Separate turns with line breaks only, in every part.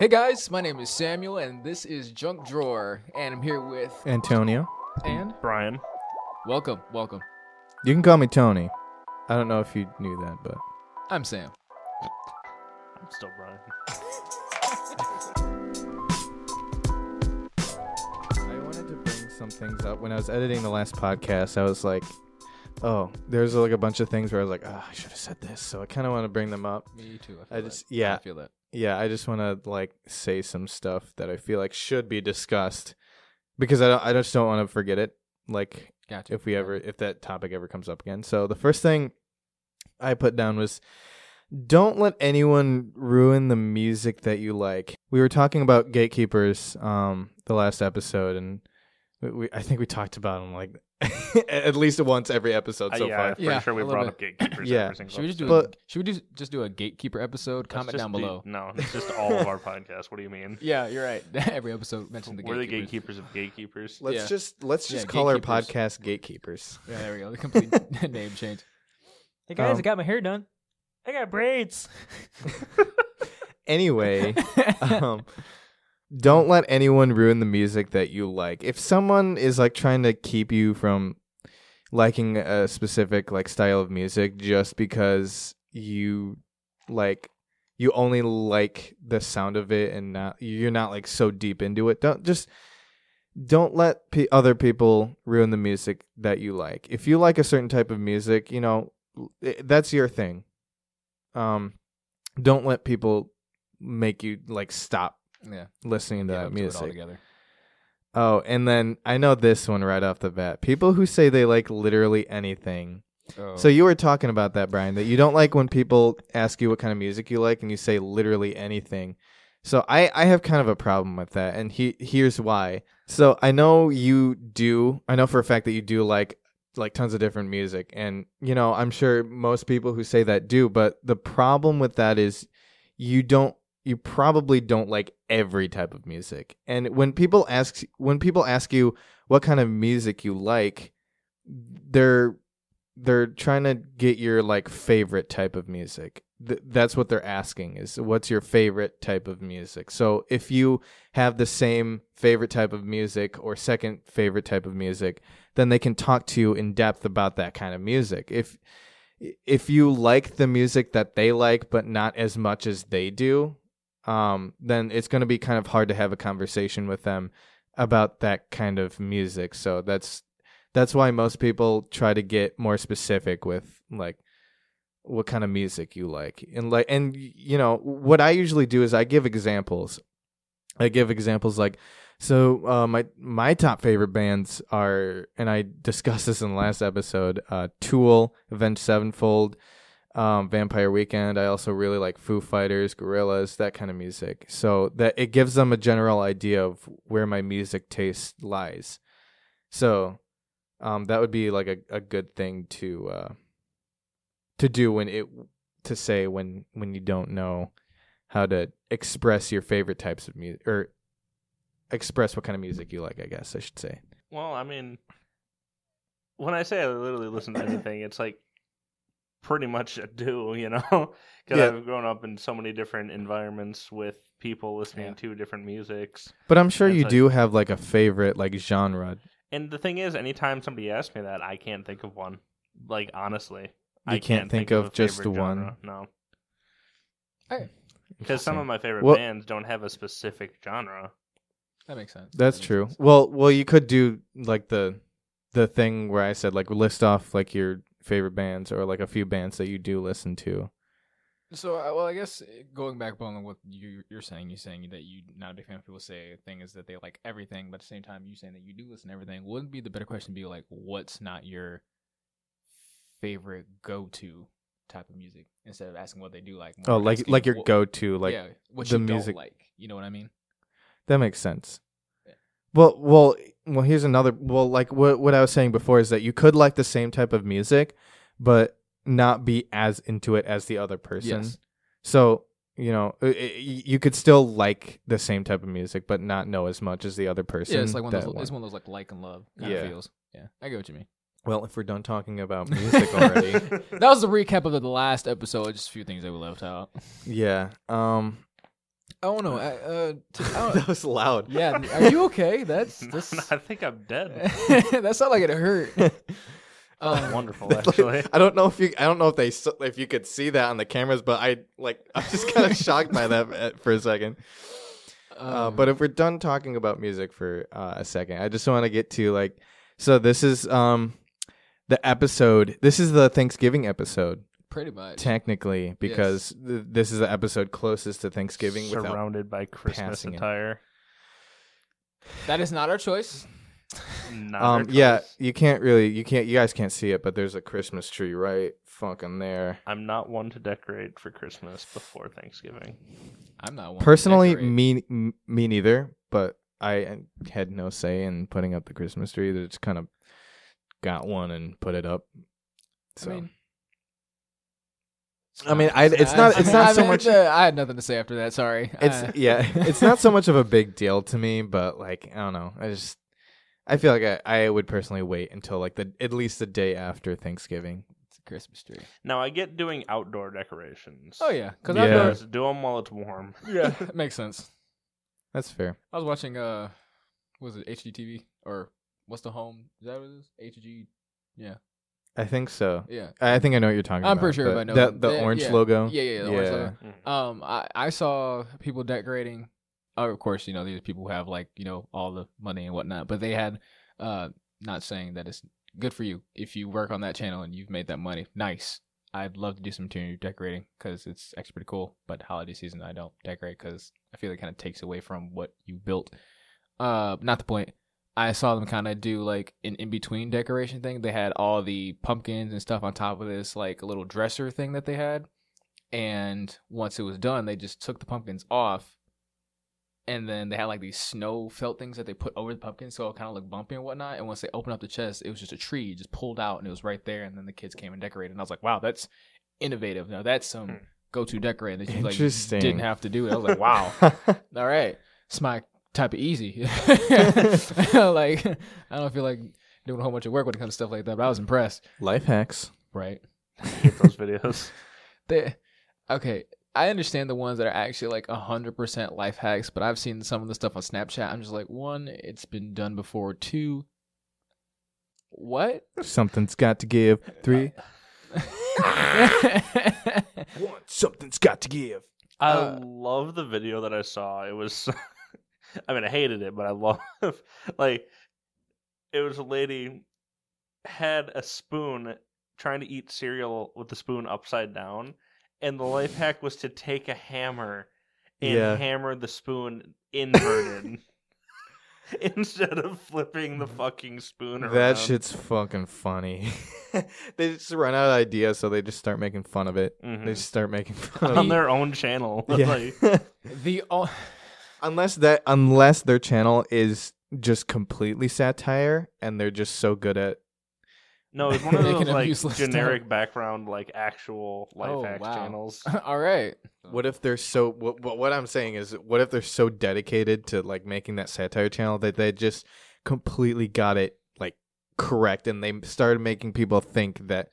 Hey guys, my name is Samuel, and this is Junk Drawer, and I'm here with
Antonio.
and
Brian.
welcome, welcome.
You can call me Tony. I don't know if you knew that, but
I'm Sam.
I'm still Brian.
I wanted to bring some things up. When I was editing the last podcast, I was like, oh, there's like a bunch of things where I was like, oh, I should have said this. So I kind of want to bring them up.
Me too.
I just, yeah,
I feel that.
Yeah, I just want to like say some stuff that I feel like should be discussed because I don't, I just don't want to forget it. Like
Gotcha.
if we ever if that topic ever comes up again. So the first thing I put down was don't let anyone ruin the music that you like. We were talking about gatekeepers um the last episode and we, we I think we talked about them like at least once every episode
Uh,
so
yeah,
far.
I'm pretty
Yeah,
sure we
a little
brought up gatekeepers
Yeah.
every single
Should we just do?
But-
a, should we do just do a gatekeeper episode?
Let's
Comment
just
down
do-
below.
No, it's just all of our podcasts. What do you mean?
Yeah, you're right. Every episode mentioned the gatekeepers.
We're the
gatekeepers.
gatekeepers of gatekeepers.
Let's
Yeah.
just let's
Yeah,
just call our podcast gatekeepers.
Yeah, there we go. The complete name change.
Hey guys,
Um,
I got my hair done. I got braids.
Anyway, um, don't let anyone ruin the music that you like. If someone is like trying to keep you from liking a specific like style of music just because you like you only like the sound of it and not you're not like so deep into it, don't just don't let p- other people ruin the music that you like. If you like a certain type of music, you know, i- that's your thing. Um don't let people make you like stop
Yeah,
listening to
get
that
up to it
music.
altogether.
Oh, and then I know this one right off the bat. People who say they like literally anything.
Oh.
So you were talking about that, Brian, that you don't like when people ask you what kind of music you like and you say literally anything. So I, I have kind of a problem with that, and he here's why. So I know you do. I know for a fact that you do like like tons of different music, and you know I'm sure most people who say that do. But the problem with that is you don't. You probably don't like every type of music. And when people ask when people ask you what kind of music you like, they're they're trying to get your like favorite type of music. Th- that's what they're asking is what's your favorite type of music. So if you have the same favorite type of music or second favorite type of music, then they can talk to you in depth about that kind of music. If if you like the music that they like but not as much as they do, um, then it's going to be kind of hard to have a conversation with them about that kind of music. So that's that's why most people try to get more specific with like what kind of music you like and like and you know what i usually do is i give examples i give examples like so uh, my my top favorite bands are and i discussed this in the last episode uh tool avenged sevenfold um vampire weekend i also really like foo fighters Gorillaz that kind of music so that it gives them a general idea of where my music taste lies so um, that would be like a, a good thing to uh, to do when it to say when when you don't know how to express your favorite types of music or express what kind of music you like. I guess I should say.
Well, I mean, when I say I literally listen to anything, it's like pretty much a do, you know? Because
Yeah.
I've grown up in so many different environments with people listening
Yeah.
to different musics.
But I'm sure you
like-
do have like a favorite like genre.
And the thing is, anytime somebody asks me that, I can't think of one. Like, honestly.
You
I
can't think
a
of just
favorite
one?
genre, No. Because some of my favorite
Well-
bands don't have a specific genre.
that makes sense.
That's
That makes
true.
sense.
Well, well, you could do like the the thing where I said like list off like your favorite bands or like a few bands that you do listen to.
So, uh, well, I guess uh, going back on what you, you're saying, you're saying that you not a big fan of people say a thing is that they like everything, but at the same time, you saying that you do listen to everything. Wouldn't be the better question be like, what's not your favorite go-to type of music instead of asking what they do like? more
Oh, like
asking
like your go to like
yeah, what
the music-
don't like. You know what I mean?
That makes sense. Well, well, well. Here's another. Well, like what what I was saying before is that you could like the same type of music, but not be as into it as the other person.
Yes.
So you know, i- i- you could still like the same type of music, but not know as much as the other person.
Yeah, it's like one of those.
one-
It's one of those like like and love kind
Yeah.
of feels. Yeah, I get what you mean.
Well, if we're done talking about music already,
That was the recap of the last episode. Just a few things that we left out.
yeah. Um,
I don't. I, uh, t- I don't-
that was loud.
yeah, are you okay? That's that's
I think I'm dead.
that sounded like it hurt. Um,
Wonderful,
Like,
actually.
I don't know if you I don't know if they s- if you could see that on the cameras, but I like I'm just kind of shocked by that at- for a second. Uh,
um,
but if we're done talking about music for uh, a second, I just want to get to like so this is um the episode. This is the Thanksgiving episode
pretty much.
technically because th- this is the episode closest to Thanksgiving without
Surrounded by Christmas
passing it.
attire.
That is not our choice.
Not
Um,
our
yeah, you can't really, you can't, you guys can't see it, but there's a Christmas tree right fucking there.
I'm not one to decorate for Christmas before Thanksgiving.
I'm not one.
Personally,
decorate.
me, m- me neither. But I had no say in putting up the Christmas tree. They just kind of got one and put it up. So
I mean,
I mean, I- it's not-
it's
not so much-
uh, I had nothing to say after that. Sorry.
it's
Uh,
yeah, it's not so much of a big deal to me. But like, I don't know. I just, I feel like I, I would personally wait until like the at least the day after Thanksgiving.
It's a Christmas tree.
Now I get doing outdoor decorations.
Oh yeah, because
Yeah.
outdoor.
Because do them while it's warm.
Yeah, makes sense.
That's fair.
I was watching uh, what was it HGTV or what's the home? Is that what it is? HG. Yeah,
I think so.
yeah.
I think I know what you're talking about.
I'm pretty sure
the,
everybody knows
the, the
They-
orange
yeah.
logo.
Yeah, yeah, the orange logo.
Mhm.
Um, I, I saw people decorating. Oh, of course, you know these people who have like you know all the money and whatnot, but they had, uh, not saying that it's good for you if you work on that channel and you've made that money. Nice. I'd love to do some interior decorating because it's actually pretty cool. But holiday season, I don't decorate because I feel it kind of takes away from what you built. Uh, not the point. I saw them kind of do like an in between decoration thing. They had all the pumpkins and stuff on top of this like little dresser thing that they had. And once it was done they just took the pumpkins off. And then they had like these snow felt things that they put over the pumpkins so it kind of looked bumpy and whatnot. And once they opened up the chest it was just a tree. Just pulled out and it was right there. And then the kids came and decorated. And i was like wow that's innovative. Now that's some
Hmm.
go-to decorating. That you like
Interesting.
didn't have to do it. I was like wow. All right. My type of easy like i don't feel like doing a whole bunch of work when it comes to stuff like that but i was impressed
Life hacks.
right
Hate those videos.
they okay i understand the ones that are actually like 100% life hacks but i've seen some of the stuff on snapchat i'm just like one it's been done before two what
Something's got to give. Three. One. Something's got to give.
I
Uh,
love the video that I saw. It was, I mean, I hated it, but I love, like, it was a lady had a spoon trying to eat cereal with the spoon upside down, and the life hack was to take a hammer and
Yeah.
hammer the spoon inverted instead of flipping the fucking spoon around.
That shit's fucking funny. they just run out of ideas, so they just start making fun of it.
Mhm.
They just start making fun of it.
on
it.
their own channel.
Yeah.
like,
the o-
unless that unless their channel is just completely satire and they're just so good at
No, it's one of those like
useless stuff.
generic background, like actual life
Oh,
hacks
wow.
channels.
all right
what if they're so what, what what I'm saying is what if they're so dedicated to like making that satire channel that they just completely got it like correct and they started making people think that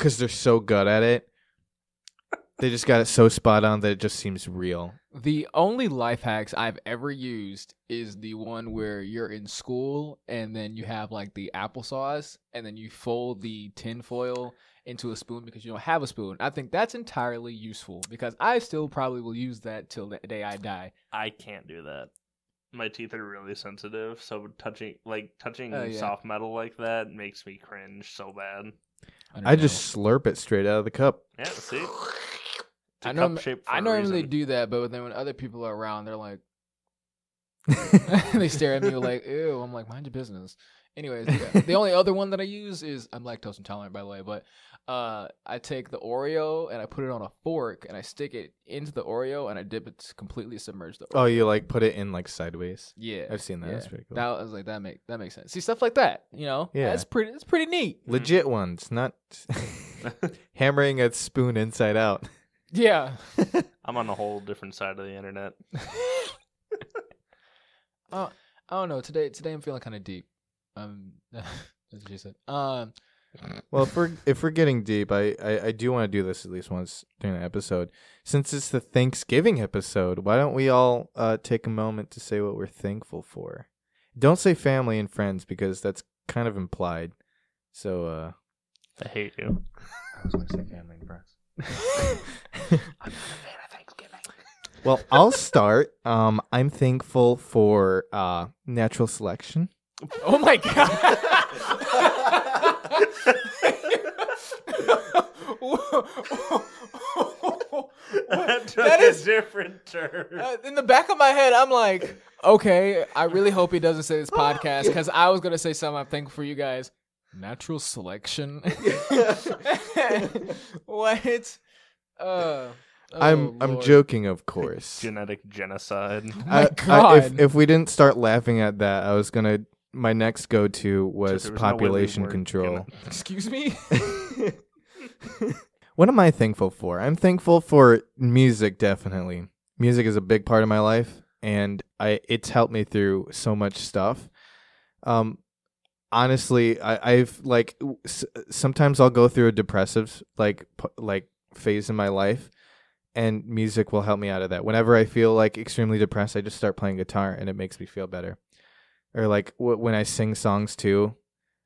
cuz they're so good at it they just got it so spot on that it just seems real.
The only life hacks I've ever used is the one where you're in school and then you have like the applesauce and then you fold the tinfoil into a spoon because you don't have a spoon. I think that's entirely useful because I still probably will use that till the day I die.
I can't do that. My teeth are really sensitive, so touching like touching
Oh, yeah.
soft metal like that makes me cringe so bad.
I just slurp it straight out of the cup.
Yeah, see, It's a
I, know,
cup shape for
I normally do that, but then when other people are around, they're like, they stare at me like, ew. I'm like, mind your business. Anyways, the, the only other one that I use is I'm lactose intolerant, by the way, but uh, I take the Oreo and I put it on a fork and I stick it into the Oreo and I dip it to completely submerge the. Oreo.
Oh, you like put it in like sideways.
yeah,
I've seen that.
Yeah.
That's pretty cool.
That I was like, that make that makes sense. See stuff like that, you know?
Yeah.
that's pretty. That's pretty neat.
Legit ones, not hammering a spoon inside out.
Yeah.
I'm on a whole different side of the internet.
uh, I don't know. Today, today I'm feeling kind of deep. Um, that's what she said. Um,
Well, if we're if we're getting deep, I, I, I do want to do this at least once during the episode. Since it's the Thanksgiving episode, why don't we all uh, take a moment to say what we're thankful for? Don't say family and friends because that's kind of implied. So, uh,
I hate you.
I was going to say family and friends.
I'm not a fan of Thanksgiving.
well, I'll start. Um, I'm thankful for uh, natural selection.
Oh my god!
that took a different turn.
Uh, in the back of my head, I'm like, okay, I really hope he doesn't say this podcast because I was gonna say something. I'm thankful for you guys. Natural selection. what? Uh,
I'm
oh,
I'm
Lord.
joking, of course.
Genetic genocide.
Oh my
I-
God.
I, if if we didn't start laughing at that, I was gonna. My next go to was
there was no way we
population
weren't
control.
gonna-
Excuse me.
what am I thankful for? I'm thankful for music. Definitely, music is a big part of my life, and I it's helped me through so much stuff. Um, honestly, I, I've like s- sometimes I'll go through a depressive like p- like phase in my life, and music will help me out of that. Whenever I feel like extremely depressed, I just start playing guitar, and it makes me feel better. Or like w- when I sing songs too,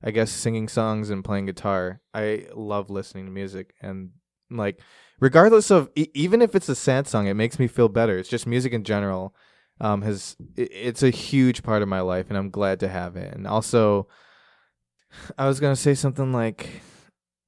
I guess singing songs and playing guitar. I love listening to music and like regardless of e- even if it's a sad song, it makes me feel better. It's just music in general um has i it's a huge part of my life and I'm glad to have it. And also I was going to say something like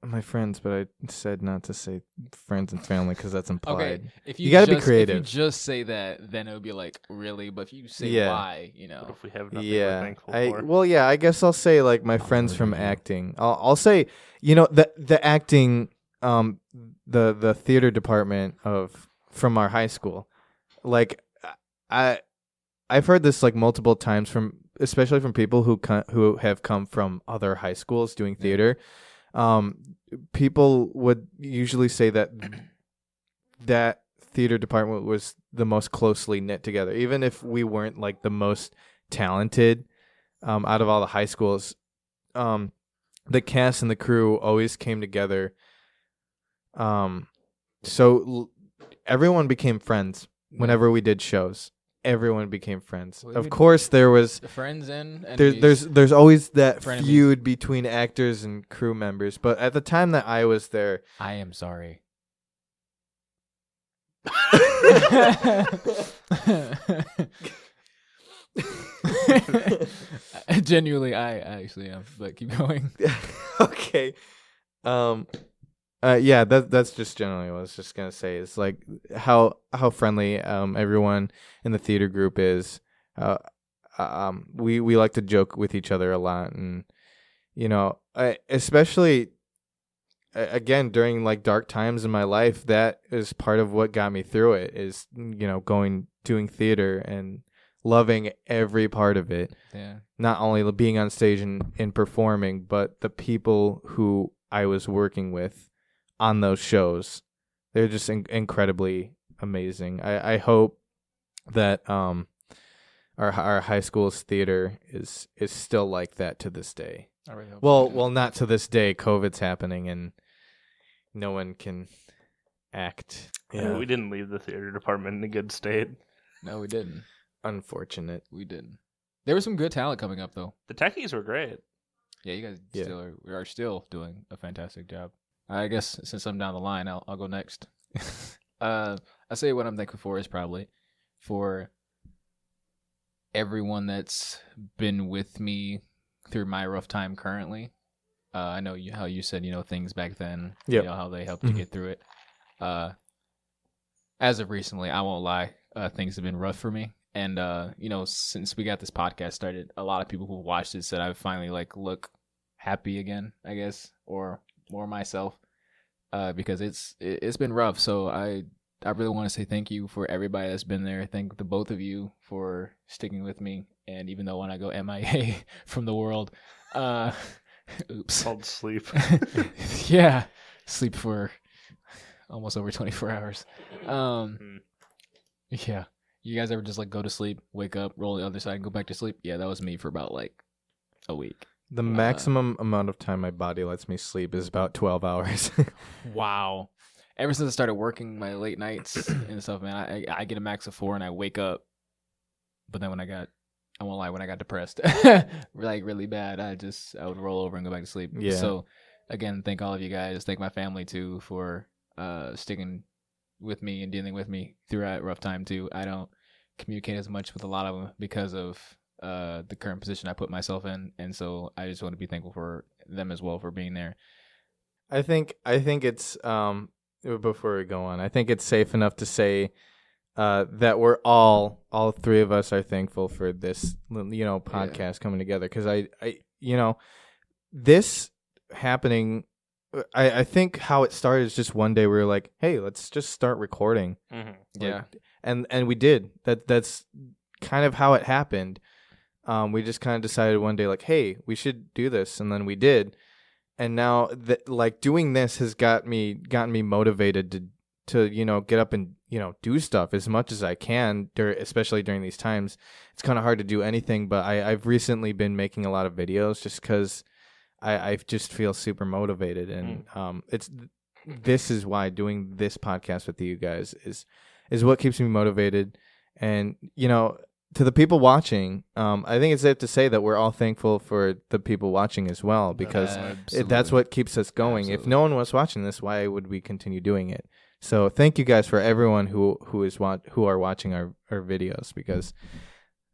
my friends, but I said not to say friends and family cuz that's implied.
Okay, if you,
You gotta be creative.
If you just say that, then it would be like really. But if you say
Yeah.
why, you know,
What if we have nothing
yeah
thankful
I,
for?
well yeah i guess i'll say like my friends from acting i'll, I'll say you know the the acting um the the theater department of from our high school like i i've heard this like multiple times from especially from people who co- who have come from other high schools doing theater um people would usually say that that theater department was the most closely knit together. Even if we weren't like the most talented um, out of all the high schools um, the cast and the crew always came together um, so l- everyone became friends whenever we did shows everyone became friends
Well,
of course there was
the friends and
there's there's there's always that
Frenemies.
feud between actors and crew members but at the time that i was there
I am sorry. Genuinely, I I actually am. But keep going.
okay. Um uh yeah, that that's just generally what I was just gonna say. It's like how how friendly um everyone in the theater group is. Uh um we we like to joke with each other a lot and you know, I especially again during like dark times in my life that is part of what got me through it is you know going doing theater and loving every part of it
Yeah.
not only being on stage and, and performing, but the people who I was working with on those shows. They're just in- incredibly amazing. I, I hope that um our our high school's theater is is still like that to this day.
I really hope
Well,
so.
well, not to this day. COVID's happening and no one can act.
Yeah, we didn't leave the theater department in a good state.
no, we didn't.
unfortunate.
We didn't. There was some good talent coming up though.
The techies were great.
Yeah, you guys
Yeah.
still are, are still doing a fantastic job. I guess since I'm down the line, I'll I'll go next. uh, I say what I'm thankful for is probably for everyone that's been with me through my rough time currently. Uh, I know you, how you said you know things back then.
Yep.
You know how they helped
Mhm.
you get through it. Uh, as of recently, I won't lie, uh, things have been rough for me. And uh, you know, since we got this podcast started, a lot of people who watched it said I finally like look happy again, I guess, or more myself. Uh, because it's it, it's been rough. So I I really want to say thank you for everybody that's been there. Thank the both of you for sticking with me. And even though when I go MIA from the world, uh, oops,
Called sleep.
yeah, sleep for almost over 24 hours. Um, yeah. You guys ever just like go to sleep, wake up, roll the other side, and go back to sleep? Yeah, that was me for about like a week.
The
Uh,
maximum amount of time my body lets me sleep is about 12 hours.
Wow. Ever since I started working my late nights and stuff, man, I I get a max of four and I wake up. But then when I got, I won't lie, when I got depressed, like really bad, I just I would roll over and go back to sleep.
Yeah.
So, again, thank all of you guys. Thank my family too for uh sticking with me and dealing with me throughout rough time too. I don't communicate as much with a lot of them because of uh the current position I put myself in, and so I just want to be thankful for them as well for being there.
I think I think it's um before we go on, I think it's safe enough to say uh that we're all all three of us are thankful for this you know
Yeah.
podcast coming together cuz I I you know this happening I I think how it started is just one day we were like, "Hey, let's just start recording."
hmm
Yeah.
and and we did that that's kind of how it happened um we just kind of decided one day like hey we should do this and then we did. And now that like doing this has got me gotten me motivated to to you know get up and you know do stuff as much as i can dur- especially during these times. It's kind of hard to do anything but i i've recently been making a lot of videos just because i i just feel super motivated and um it's this is why doing this podcast with you guys is is what keeps me motivated. And you know, to the people watching, um, I think it's safe to say that we're all thankful for the people watching as well because it, that's what keeps us going. If no one was watching this, why would we continue doing it? So thank you guys for everyone who who is wa- who are watching our our videos because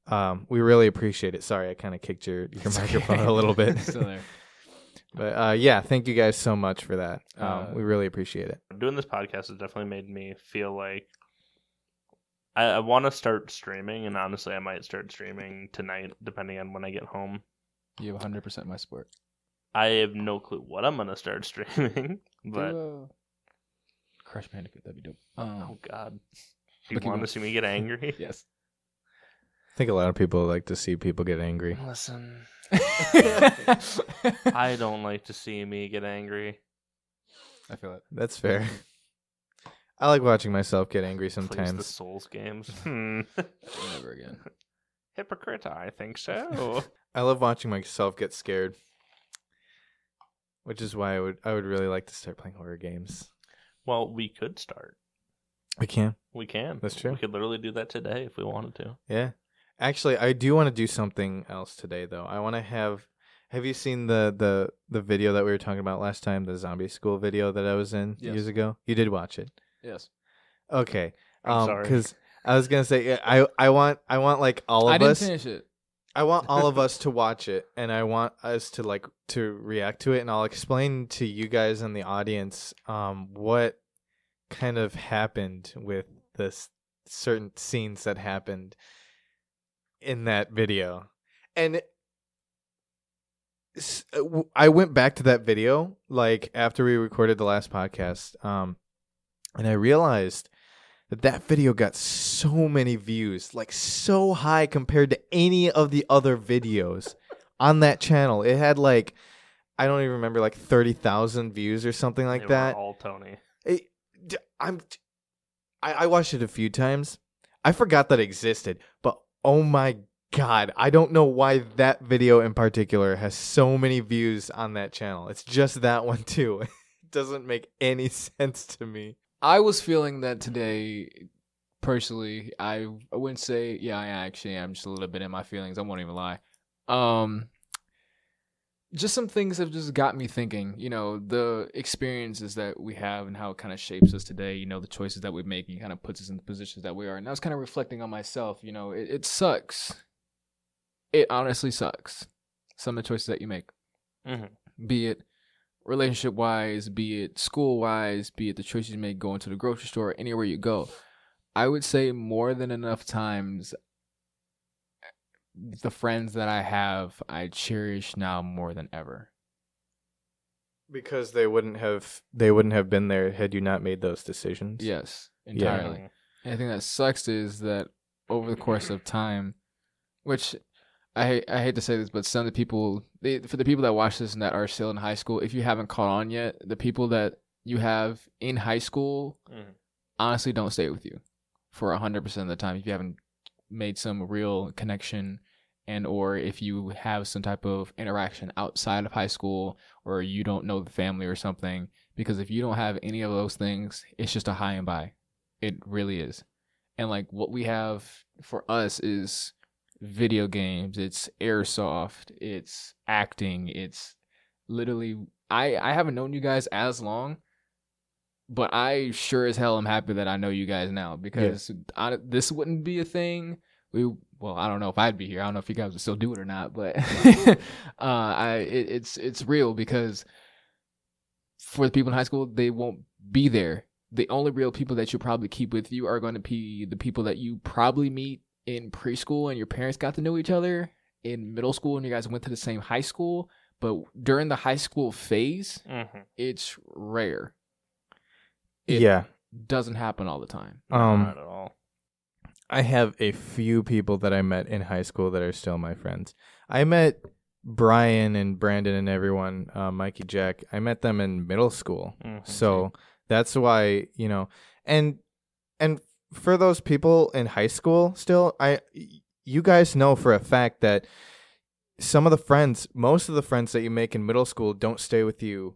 um, we really appreciate it. Sorry, I kind of kicked your your microphone a little bit.
Still there.
But uh, yeah, thank you guys so much for that. Um,
Uh,
we really appreciate it.
Doing this podcast has definitely made me feel like I, I want to start streaming, and honestly, I might start streaming tonight, depending on when I get home.
You have 100% my support.
I have no clue what I'm gonna start streaming, but
Do, uh, Crash Bandicoot, that'd be dope. Um,
oh god, do you want to see me get angry?
yes.
I think a lot of people like to see people get angry.
Listen,
I
I don't like to see me get angry.
I feel it.
That's fair. I like watching myself get angry
Plays the
sometimes.
Souls games. Hmm.
Never again.
Hypocrite, I think so.
I love watching myself get scared. Which is why I would I would really like to start playing horror games.
well, we could start.
We can.
We can.
That's true.
We could literally do that today if we wanted to.
Yeah. Actually, I do want to do something else today though. I want to have Have you seen the the the video that we were talking about last time, the zombie school video that I was in
Yes.
years ago? You did watch it.
Yes.
Okay.
I'm
Um
sorry.
cuz I was going to say yeah, I I want I want like all of
I didn't
us
finish it.
I want all of us to watch it and I want us to like to react to it and I'll explain to you guys in the audience um what kind of happened with this certain scenes that happened in that video. And s- uh, w- I went back to that video like after we recorded the last podcast um and I realized that that video got so many views, like so high compared to any of the other videos on that channel. It had like I don't even remember like 30,000 views or something like
They
that.
All Tony.
It, I'm I, I watched it a few times. I forgot that existed, but oh my god, I don't know why that video in particular has so many views on that channel. It's just that one too. It doesn't make any sense to me.
I was feeling that today, personally. I, I wouldn't say, yeah, I actually am just a little bit in my feelings. I won't even lie. Um, just some things have just got me thinking. You know, the experiences that we have and how it kind of shapes us today. You know, the choices that we make and kind of puts us in the positions that we are. And I was kind of reflecting on myself. You know, it, it sucks. It honestly sucks. Some of the choices that you make
Mhm.
be it relationship wise, be it school wise, be it the choices you make going to the grocery store, anywhere you go. I would say more than enough times the friends that I have, I cherish now more than ever.
Because they wouldn't have they wouldn't have been there had you not made those decisions.
Yes,
Yeah.
entirely. And I think that sucks is that over the course of time, which I hate- I hate to say this, but some of the people, they, for the people that watch this and that are still in high school, if you haven't caught on yet, the people that you have in high school
Mhm.
honestly don't stay with you for hundred percent of the time if you haven't made some real connection and or if you have some type of interaction outside of high school or you don't know the family or something because if you don't have any of those things it's just a high and by it really is and like what we have for us is video games it's airsoft it's acting it's literally i i haven't known you guys as long but i sure as hell am happy that i know you guys now because I, this wouldn't be a thing. We well i don't know if i'd be here. I don't know if you guys would still do it or not but uh i it, it's it's real because for the people in high school they won't be there. The only real people that you'll probably keep with you are going to be the people that you probably meet in preschool and your parents got to know each other in middle school and you guys went to the same high school but during the high school phase
Mm-hmm.
it's rare It
yeah.
doesn't happen all the time
Um,
Not at all.
I have a few people that I met in high school that are still my friends. I met Brian and Brandon and everyone, uh, Mikey Jack. I met them in middle school.
Mhm.
So that's why, you know, and and for those people in high school still, I you guys know for a fact that some of the friends, most of the friends that you make in middle school don't stay with you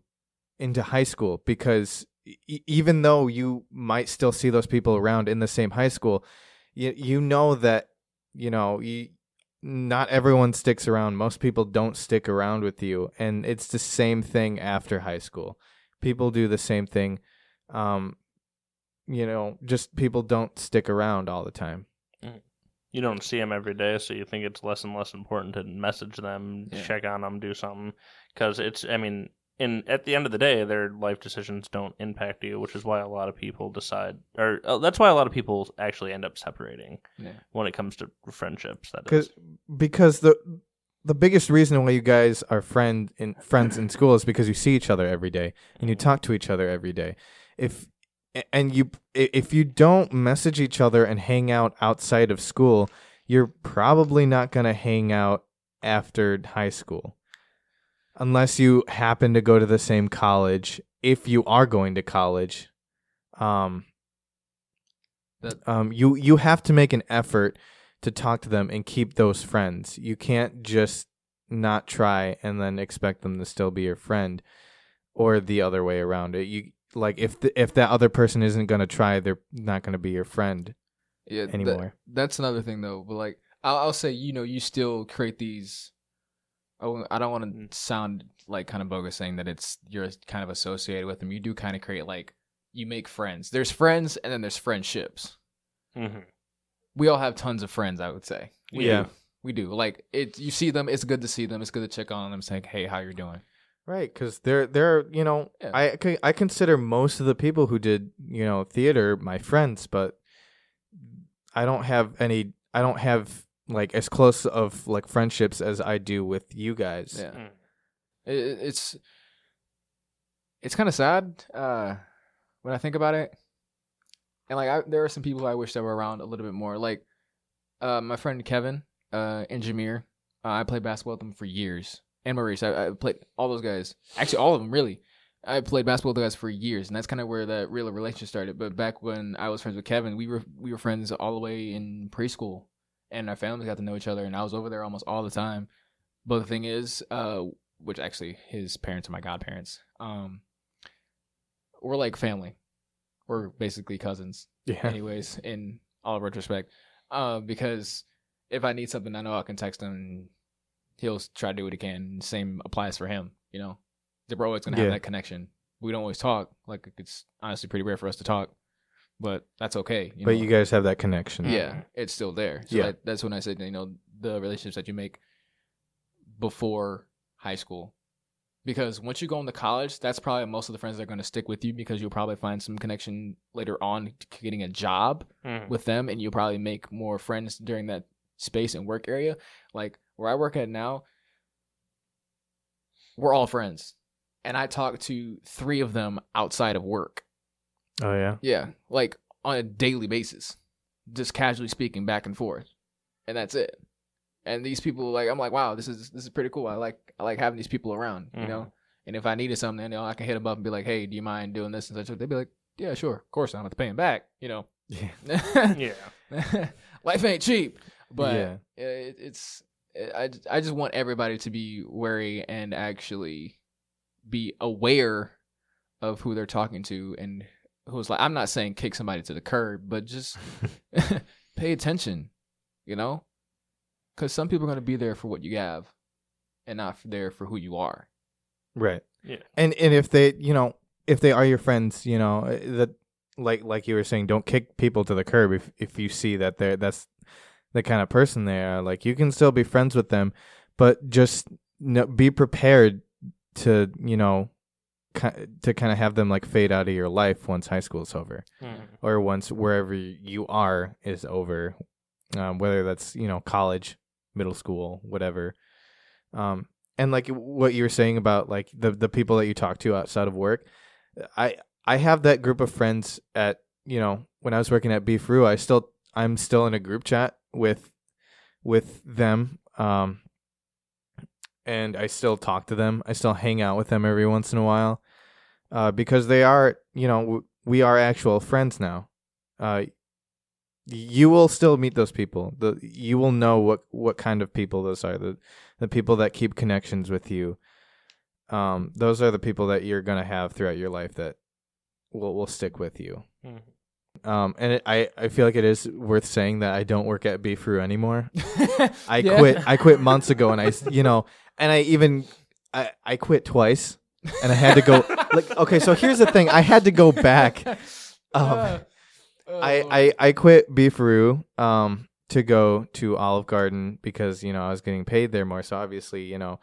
into high school because e- even though you might still see those people around in the same high school, you you know that you know you not everyone sticks around. Most people don't stick around with you, and it's the same thing after high school. People do the same thing. Um, you know, just people don't stick around all the time.
You don't see them every day, so you think it's less and less important to message them,
Yeah.
check on them, do something. Because it's, I mean, in at the end of the day, their life decisions don't impact you, which is why a lot of people decide, or uh, that's why a lot of people actually end up separating
yeah
when it comes to friendships. That
because because the the biggest reason why you guys are friend in friends in school is because you see each other every day and you talk to each other every day. If and you if you don't message each other and hang out outside of school, you're probably not going to hang out after high school. Unless you happen to go to the same college, if you are going to college, um
That-
um you you have to make an effort to talk to them and keep those friends. You can't just not try and then expect them to still be your friend or the other way around. It you like if the, if that other person isn't going to try, they're not going to be your friend
yeah that-
anymore.
that's another thing though but like I'll, I'll say you know you still create these I won't- I don't want
Mm.
to sound like kind of bogus saying that it's you're kind of associated with them. You do kind of create like you make friends. There's friends and then there's friendships.
Mhm.
We all have tons of friends. I would say. We
Yeah.
do. we do. Like it. You see them. It's good to see them. It's good to check on them. saying, hey, how you're doing?
Right, because they're they're you know
Yeah.
I c- I consider most of the people who did you know theater my friends, but I don't have any. I don't have like as close of like friendships as I do with you guys.
Yeah.
Mm.
It, it- it's it's kind of sad uh, when I think about it. And like, I, there are some people I wish that were around a little bit more. Like, uh, my friend Kevin, uh, and Jameer. Uh, I played basketball with them for years. And Maurice, I, I played all those guys. Actually, all of them really. I played basketball with those guys for years, and that's kind of where that real relationship started. But back when I was friends with Kevin, we were we were friends all the way in preschool, and our families got to know each other. And I was over there almost all the time. But the thing is, uh, which actually his parents are my godparents. Um, we're like family. We're basically cousins,
Yeah.
anyways. In all retrospect, uh, because if I need something, I know I can text him. And He'll try to do what he can. Same applies for him. You know, we're always gonna have
Yeah.
that connection. We don't always talk. Like it's honestly pretty rare for us to talk, but that's okay. You
but
know?
you guys have that connection.
yeah, it's still there. So
Yeah.
that, that's when I said, you know, the relationships that you make before high school. Because once you go into college, that's probably most of the friends that are going to stick with you because you'll probably find some connection later on to getting a job
Mhm.
with them and you'll probably make more friends during that space and work area. Like where I work at now, we're all friends. And I talk to three of them outside of work.
Oh yeah.
Yeah, like on a daily basis, just casually speaking back and forth, and that's it. And these people, like, I'm like, wow, this is this is pretty cool. I like I like having these people around, you know. Mm-hmm. And if I needed something, you know, I can hit them up and be like, hey, do you mind doing this and such? They'd be like, yeah, sure, of course, I'm have to pay them back, you know.
Yeah.
Yeah.
Life ain't cheap, but
Yeah.
it, it's I I just want everybody to be wary and actually be aware of who they're talking to and who's like I'm not saying kick somebody to the curb, but just pay attention, you know? Cuz some people are going to be there for what you have and not there for who you are.
Right.
Yeah.
And and if they, you know, if they are your friends, you know, uh, that like like you were saying, don't kick people to the curb if if you see that they're that's the kind of person they are. Like you can still be friends with them, but just no, be prepared to, you know, ki- to kind of have them like fade out of your life once high school is over
Mhm.
or once wherever you are is over, um, whether that's you know college, middle school, whatever. Um, and like what you were saying about like the the people that you talk to outside of work, I I have that group of friends at you know when I was working at Beef Roo, I still I'm still in a group chat with with them. Um, and I still talk to them. I still hang out with them every once in a while, uh, because they are, you know, w- we are actual friends now. Uh, you will still meet those people. The you will know what what kind of people those are. The the people that keep connections with you. Um, those are the people that you're gonna have throughout your life that will will stick with you.
Mhm.
Um, and it, I I feel like it is worth saying that I don't work at Beef Roo anymore. I
Yeah.
quit. I quit months ago, and I, s- you know, and I even I I quit twice, and I had to go. like, okay, so here's the thing: I had to go back. Um, I, I I quit Beef Roo um to go to Olive Garden because you know I was getting paid there more. So obviously, you know,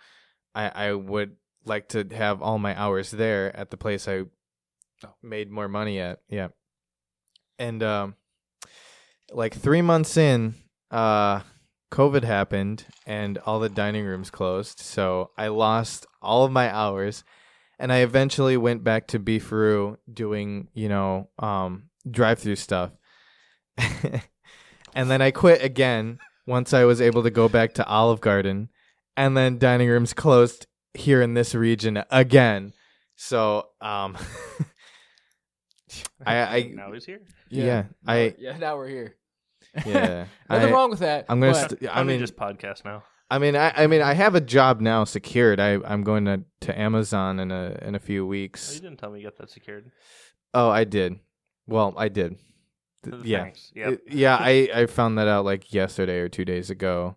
I I would like to have all my hours there at the place I
Oh.
made more money at. Yeah, and um, like three months in, uh, COVID happened and all the dining rooms closed. So I lost all of my hours, and I eventually went back to Beef Roo doing you know um drive through stuff. and then I quit again once I was able to go back to Olive Garden. And then dining rooms closed here in this region again. So um I I
now he's here.
yeah,
Now-
I
yeah. Now we're here.
yeah.
Nothing
I,
wrong with that.
I'm gonna
but-
st-
I
I mean
just podcast now.
I mean I I mean I have a job now secured. I I'm going to to Amazon in a in a few
Oh,
weeks.
you didn't tell me you got that secured.
Oh, I did. Well, I did. Th- yeah.
Yep.
Yeah, I I found that out like yesterday or two days ago.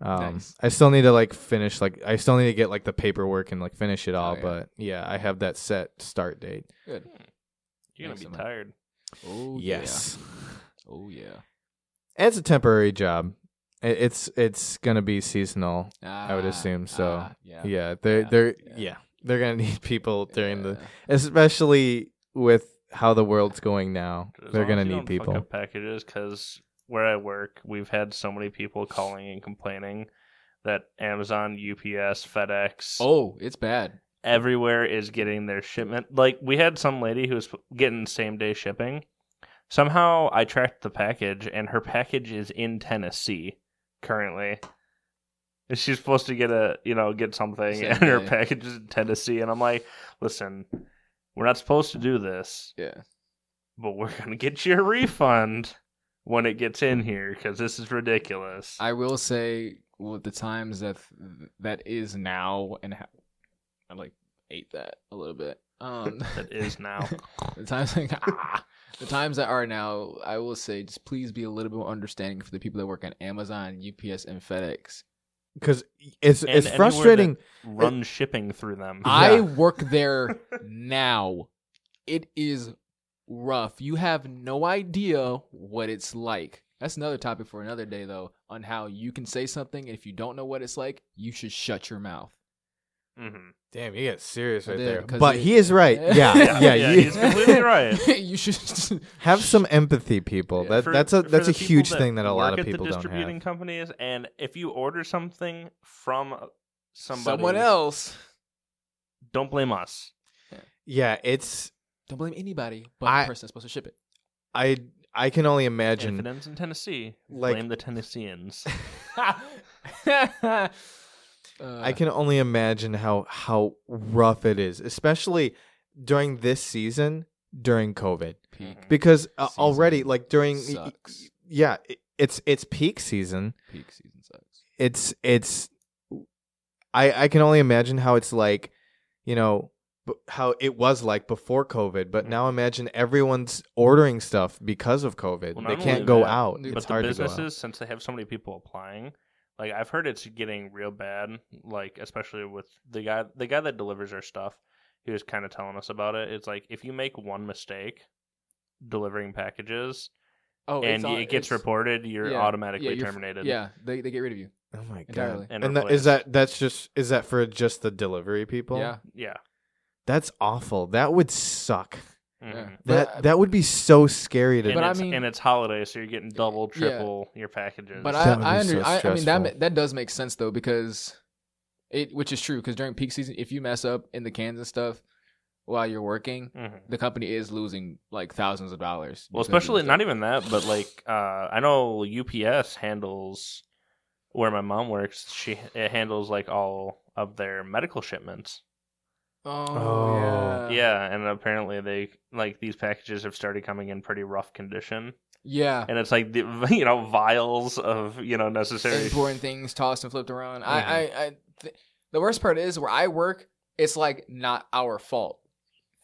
Um,
Nice.
I still need to like finish like I still need to get like the paperwork and like finish it all,
yeah.
but yeah, I have that set start date.
Good.
You're gonna be
Excellent.
tired.
Oh
yes,
Yeah. Oh yeah.
And it's a temporary job. It, it's it's gonna be seasonal. I would
Ah,
assume so.
ah, yeah.
Yeah, they're
Yeah,
they're
yeah.
yeah. they're gonna need people during the especially with how the world's going now.
As
they're gonna
you
need
don't fuck
people.
up packages because where I work, we've had so many people calling and complaining that Amazon, UPS, FedEx,
Oh, it's bad.
Everywhere is getting their shipment. Like we had some lady who was getting same day shipping. Somehow I tracked the package, and her package is in Tennessee currently. And she's supposed to get a you know get something,
Same
and her package is in Tennessee. And I'm like, listen, we're not supposed to do this,
Yeah.
but we're gonna get you a refund when it gets in here because this is ridiculous.
I will say with the times that that is now and how, I like ate that a little bit. Um,
that is now.
the times ah, the times that are now, I will say just please be a little bit more understanding for the people that work on Amazon, UPS, and FedEx.
Because it's
And
it's
anywhere
frustrating.
Run shipping through them.
I
Yeah.
work there now. It is rough. You have no idea what it's like. That's another topic for another day, though, on how you can say something, if you don't know what it's like, you should shut your mouth.
Hmm
Damn, you get serious
I
right
did,
there.
'cause
But
it-
he is right. Yeah,
Yeah,
yeah.
yeah,
you
he's completely right.
you should.
have some empathy, people.
Yeah.
That
For-
that's a that's a huge
that
thing that a lot of people
the
don't
distributing
have.
companies, and if you order something from somebody,
Someone else.
don't blame us.
Yeah, it's
Don't blame anybody but
I-
the person supposed to ship it.
I I can only
And if
imagine.
it ends in Tennessee,
Like-
blame the Tennesseans.
Uh,
I can only imagine how how rough it is, especially during this season during COVID,
peak.
because uh, already like during
sucks.
yeah, it, it's it's peak season.
Peak season sucks.
It's it's I I can only imagine how it's like, you know, b- how it was like before COVID, but now imagine everyone's ordering stuff because of COVID.
Well,
they
not
can't go
that,
out.
but
It's
but
hard
the
to go out.
businesses, since they have so many people applying, like I've heard it's getting real bad. Like especially with the guy, the guy that delivers our stuff, he was kind of telling us about it. It's like if you make one mistake delivering packages
Oh,
and
it's all-
it gets
it's-
reported, you're
yeah,
automatically
yeah, you're
terminated.
Yeah, they they get rid of you.
Oh my god.
Entirely.
and,
And that, is that that's just is that for just the delivery people?
Yeah,
yeah.
That's awful. That would suck.
Mhm.
Yeah.
That
But-
that would be so scary to
And
But I
it's,
mean-
and it's holiday, so you're getting double,
Yeah.
triple your packages.
but
That would
I I,
be so
I I mean that ma- that does make sense though because it which is true because during peak season if you mess up in the cans and stuff while you're working
Mhm.
the company is losing like thousands of dollars.
Well,
because you
especially
messed
not even that, but like uh, I know UPS handles where my mom works. She it handles like all of their medical shipments.
Oh,
Oh.
yeah.
yeah, and apparently they like these packages have started coming in pretty rough condition,
Yeah.
and it's like the, you know vials of you know necessary.
important things tossed and flipped around.
Mhm.
I, I, I th- the worst part is where I work, it's like not our fault.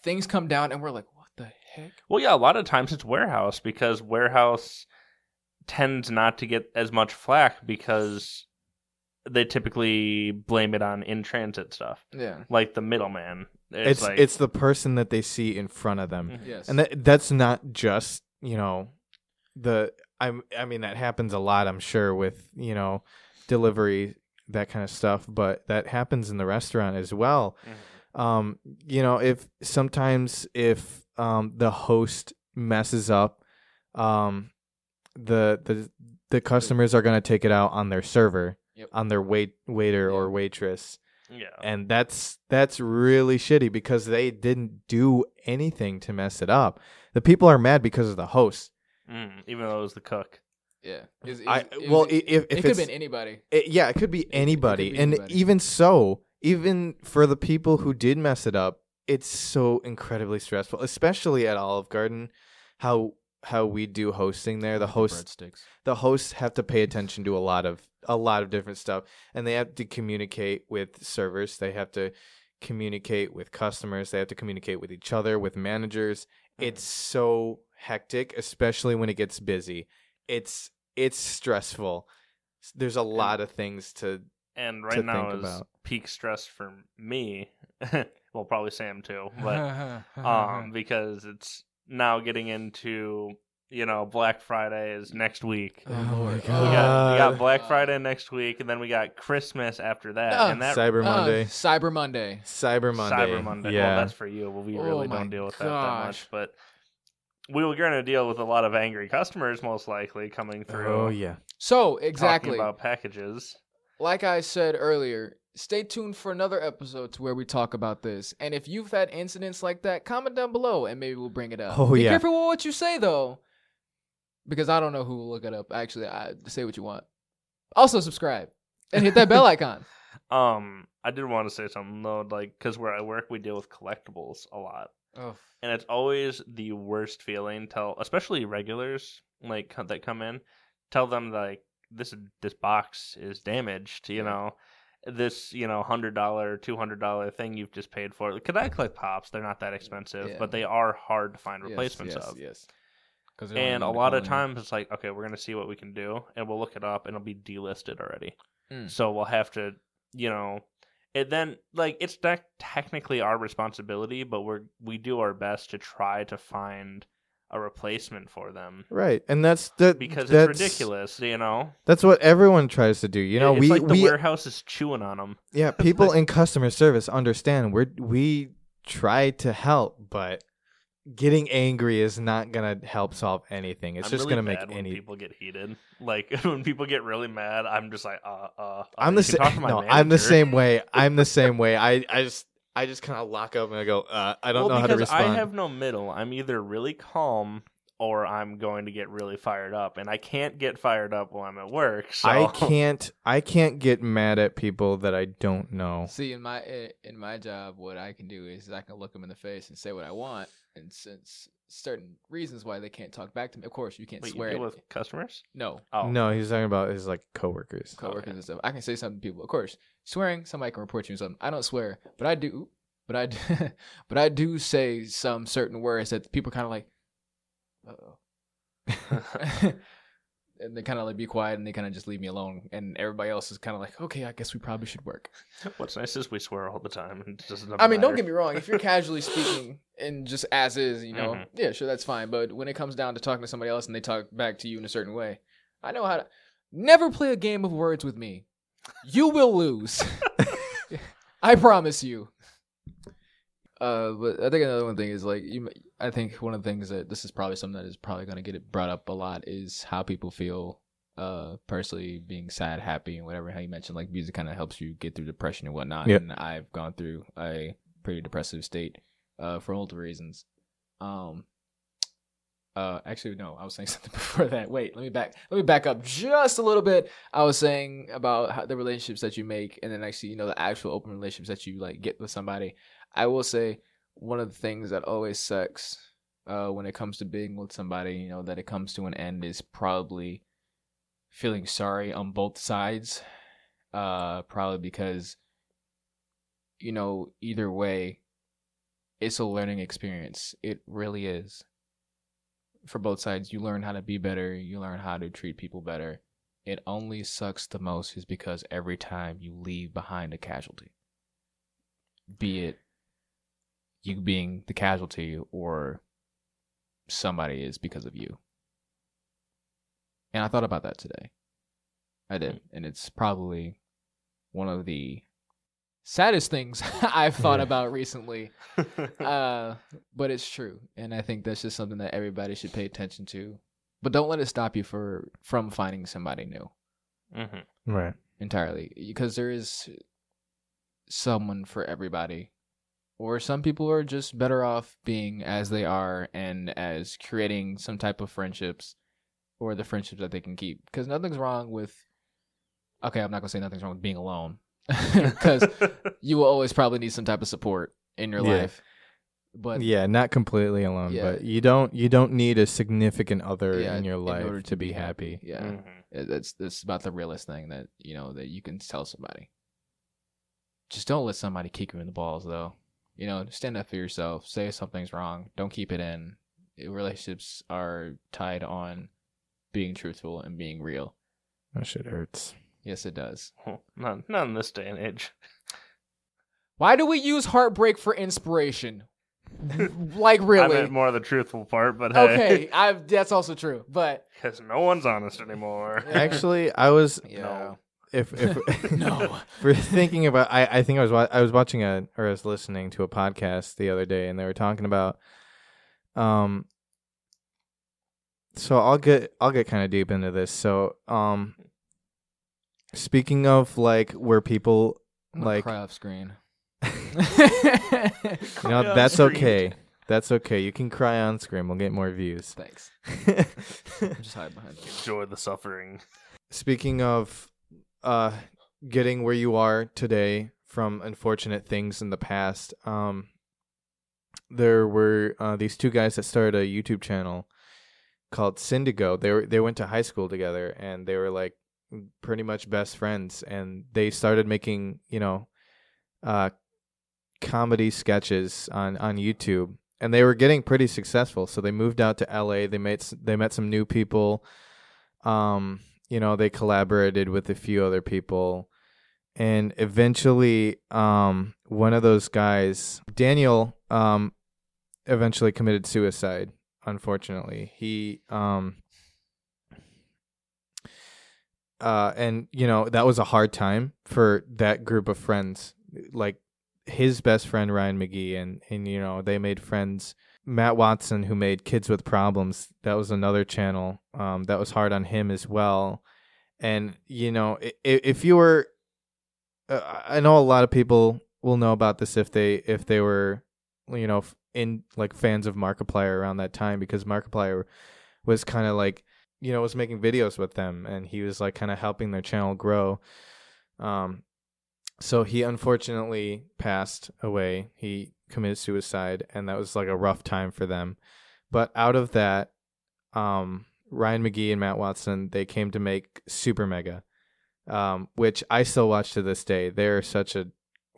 Things come down and we're like, what the heck?
Well, yeah, a lot of times it's warehouse because warehouse tends not to get as much flack because they typically blame it on in transit stuff,
Yeah.
like the middleman.
it's
like,
it's the person that they see in front of them.
Mhm.
Yes.
And that that's not just, you know, the I'm I mean that happens a lot I'm sure with, you know, delivery that kind of stuff, but that happens in the restaurant as well.
Mhm.
um you know if sometimes if um the host messes up um the the the customers are going to take it out on their server
Yep.
on their wait waiter or waitress
yeah.
and that's that's really shitty because they didn't do anything to mess it up the people are mad because of the host
Mm, even though it was the cook.
yeah. It was- it
i
was- it
well
was-
i- if, if
it could have been anybody.
it, yeah, it could be
could
anybody.
be
and
anybody.
even so, even for the people who did mess it up, it's so incredibly stressful, especially at Olive Garden. How how we do hosting there, the hosts
breadsticks.
the hosts have to pay attention to a lot of a lot of different stuff, and they have to communicate with servers. They have to communicate with customers. They have to communicate with each other, with managers. It's so hectic, especially when it gets busy. It's it's stressful. There's a lot of things to
And
to
right now
think
is
about.
peak stress for me. well, probably Sam too, but um, because it's now getting into you know Black Friday is next week.
Oh,
Oh
Lord.
my
We got, we got Black Friday next week, and then we got Christmas after that.
Ah,
and that
Cyber
Uh,
Monday,
Cyber Monday.
Cyber Monday,
Cyber Monday.
Yeah,
Well, that's for you. Well, we
Oh
really
my
don't deal with that that
gosh.
much, but we were going to deal with a lot of angry customers, most likely coming through.
oh yeah.
So
talking
exactly,
about packages.
like I said earlier, stay tuned for another episode to where we talk about this. And if you've had incidents like that, comment down below and maybe we'll bring it up.
Oh,
Be
yeah.
careful with what you say though, because I don't know who will look it up. Actually, I say what you want. Also subscribe and hit that bell icon.
Um, I did want to say something though, like because where I work, we deal with collectibles a lot.
Oh,
and it's always the worst feeling tell especially regulars like that come in tell them like this this box is damaged you know this you know hundred dollar two hundred dollar thing you've just paid for because i collect pops they're not that expensive
Yeah.
but they are hard to find
yes,
replacements
yes,
of
Yes.
And a lot of times it's like okay we're gonna see what we can do and we'll look it up and it'll be delisted already
Mm.
so we'll have to you know it then like it's not technically our responsibility but we're we do our best to try to find a replacement for them
Right, and that's that
because
that's,
it's ridiculous you know
That's what everyone tries to do. You know,
it's
we
like the
we
warehouse is chewing on them
yeah, people in customer service understand. We we try to help, but getting angry is not gonna help solve anything. It's
I'm
just
really
gonna make any.
people get heated like when people get really mad i'm just like uh uh, uh
I'm the same. No, I'm the same way. I'm the same way. I I just I just kind of lock up and I go. Uh, I don't
well,
know how to
because
respond.
I have no middle. I'm either really calm or I'm going to get really fired up, and I can't get fired up while I'm at work. So
I can't. I can't get mad at people that I don't know.
See, in my in my job, what I can do is I can look them in the face and say what I want, and since certain reasons why they can't talk back to me. Of course, you can't
Wait, you
swear.
deal
at
with customers?
no
Oh,
No, he's talking about his like coworkers.
coworkers and stuff. I can say something to people. Of course, swearing somebody can report you or something. I don't swear, but I do. But I, do, but I do say some certain words that people kind of like. Uh-oh. and they kind of like be quiet and they kind of just leave me alone. And everybody else is kind of like, okay, I guess we probably should work.
What's nice is we swear all the time. and it doesn't
I mean, don't get me wrong. If you're casually speaking and just as is, you know,
Mhm.
yeah, sure, that's fine. But when it comes down to talking to somebody else and they talk back to you in a certain way, I know how to. Never play a game of words with me. You will lose. I promise you. Uh, but I think another one thing is like you. I think one of the things that this is probably something that is probably going to get it brought up a lot is how people feel. Uh, personally being sad, happy, and whatever. How you mentioned like music kind of helps you get through depression and whatnot.
Yep.
And I've gone through a pretty depressive state, uh, for multiple reasons. Um, uh, actually, no, I was saying something before that. Wait, let me back. Let me back up just a little bit. I was saying about how the relationships that you make, and then actually, you know, the actual open relationships that you like get with somebody. I will say one of the things that always sucks, uh, when it comes to being with somebody, you know, that it comes to an end is probably feeling sorry on both sides. Uh, probably because, you know, either way, it's a learning experience. It really is for both sides. You learn how to be better. You learn how to treat people better. It only sucks the most is because every time you leave behind a casualty, be it you being the casualty or somebody is because of you. And I thought about that today. I did. And it's probably one of the saddest things I've thought about recently uh, but it's true, and I think that's just something that everybody should pay attention to. But don't let it stop you for from finding somebody new
Mhm.
Right.
entirely, because there is someone for everybody, or some people are just better off being as they are and as creating some type of friendships or the friendships that they can keep. Because nothing's wrong with. Okay, I'm not gonna say nothing's wrong with being alone, because you will always probably need some type of support in your
Yeah.
life. But
yeah, not completely alone,
Yeah.
but you don't you don't need a significant other
Yeah,
in your
in
life
order
to, be happy.
Yeah,
Mhm.
It- that's that's about the realest thing that you know that you can tell somebody. Just don't let somebody kick you in the balls, though. You know, stand up for yourself. Say if something's wrong. Don't keep it in. Relationships are tied on being truthful and being real.
That shit hurts.
Yes, it does.
Oh, well, Not, not in this day and age.
Why do we use heartbreak for inspiration? like really?
I
really?
meant more the truthful part, but hey,
okay, I that's also true. But
because no one's honest anymore.
Actually, I was
yeah,
if if
no.
for thinking about I, I think I was wa- I was watching a or I was listening to a podcast the other day and they were talking about um so I'll get I'll get kind of deep into this. So um speaking of like where people
I'm
like
cry off screen.
you know that's
screen.
okay. That's okay. You can cry on screen. We'll get more views.
Thanks. I'm just hide behind.
Enjoy the suffering.
Speaking of uh getting where you are today from unfortunate things in the past, um there were uh, these two guys that started a YouTube channel called Syndigo. They were they went to high school together and they were like pretty much best friends and they started making, you know, uh comedy sketches on on YouTube and they were getting pretty successful. So they moved out to LA. They met they met some new people. Um, you know, they collaborated with a few other people. And eventually um one of those guys, Daniel, um eventually committed suicide, unfortunately. He um uh and you know, that was a hard time for that group of friends. Like his best friend Ryan Magee and and you know they made friends Matt Watson who made Kids with Problems that was another channel um that was hard on him as well and you know i- i- if you were uh, I know a lot of people will know about this if they if they were you know in like fans of Markiplier around that time because Markiplier was kind of like you know was making videos with them and he was like kind of helping their channel grow um so he unfortunately passed away. He committed suicide, and that was like a rough time for them. But out of that, um, Ryan Magee and Matt Watson they came to make Super Mega, um, which I still watch to this day. They're such a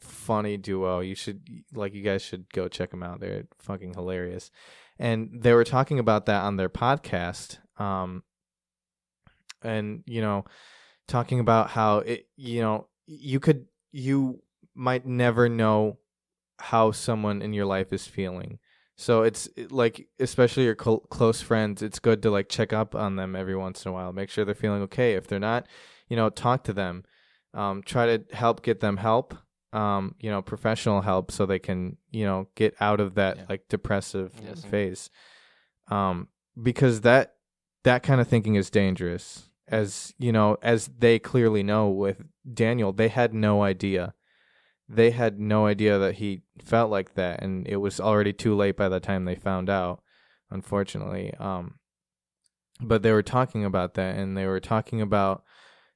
funny duo. You should like you guys should go check them out. They're fucking hilarious. And they were talking about that on their podcast. Um, and you know, talking about how it you know you could you might never know how someone in your life is feeling. So it's like especially your cl- close friends it's good to like check up on them every once in a while. Make sure they're feeling okay. If they're not you know talk to them. Um, try to help get them help um, you know professional help so they can you know get out of that
Yeah.
like depressive
Yes.
phase. Um, because that that kind of thinking is dangerous. As you know as they clearly know with daniel they had no idea they had no idea that he felt like that and it was already too late by the time they found out unfortunately um but they were talking about that and they were talking about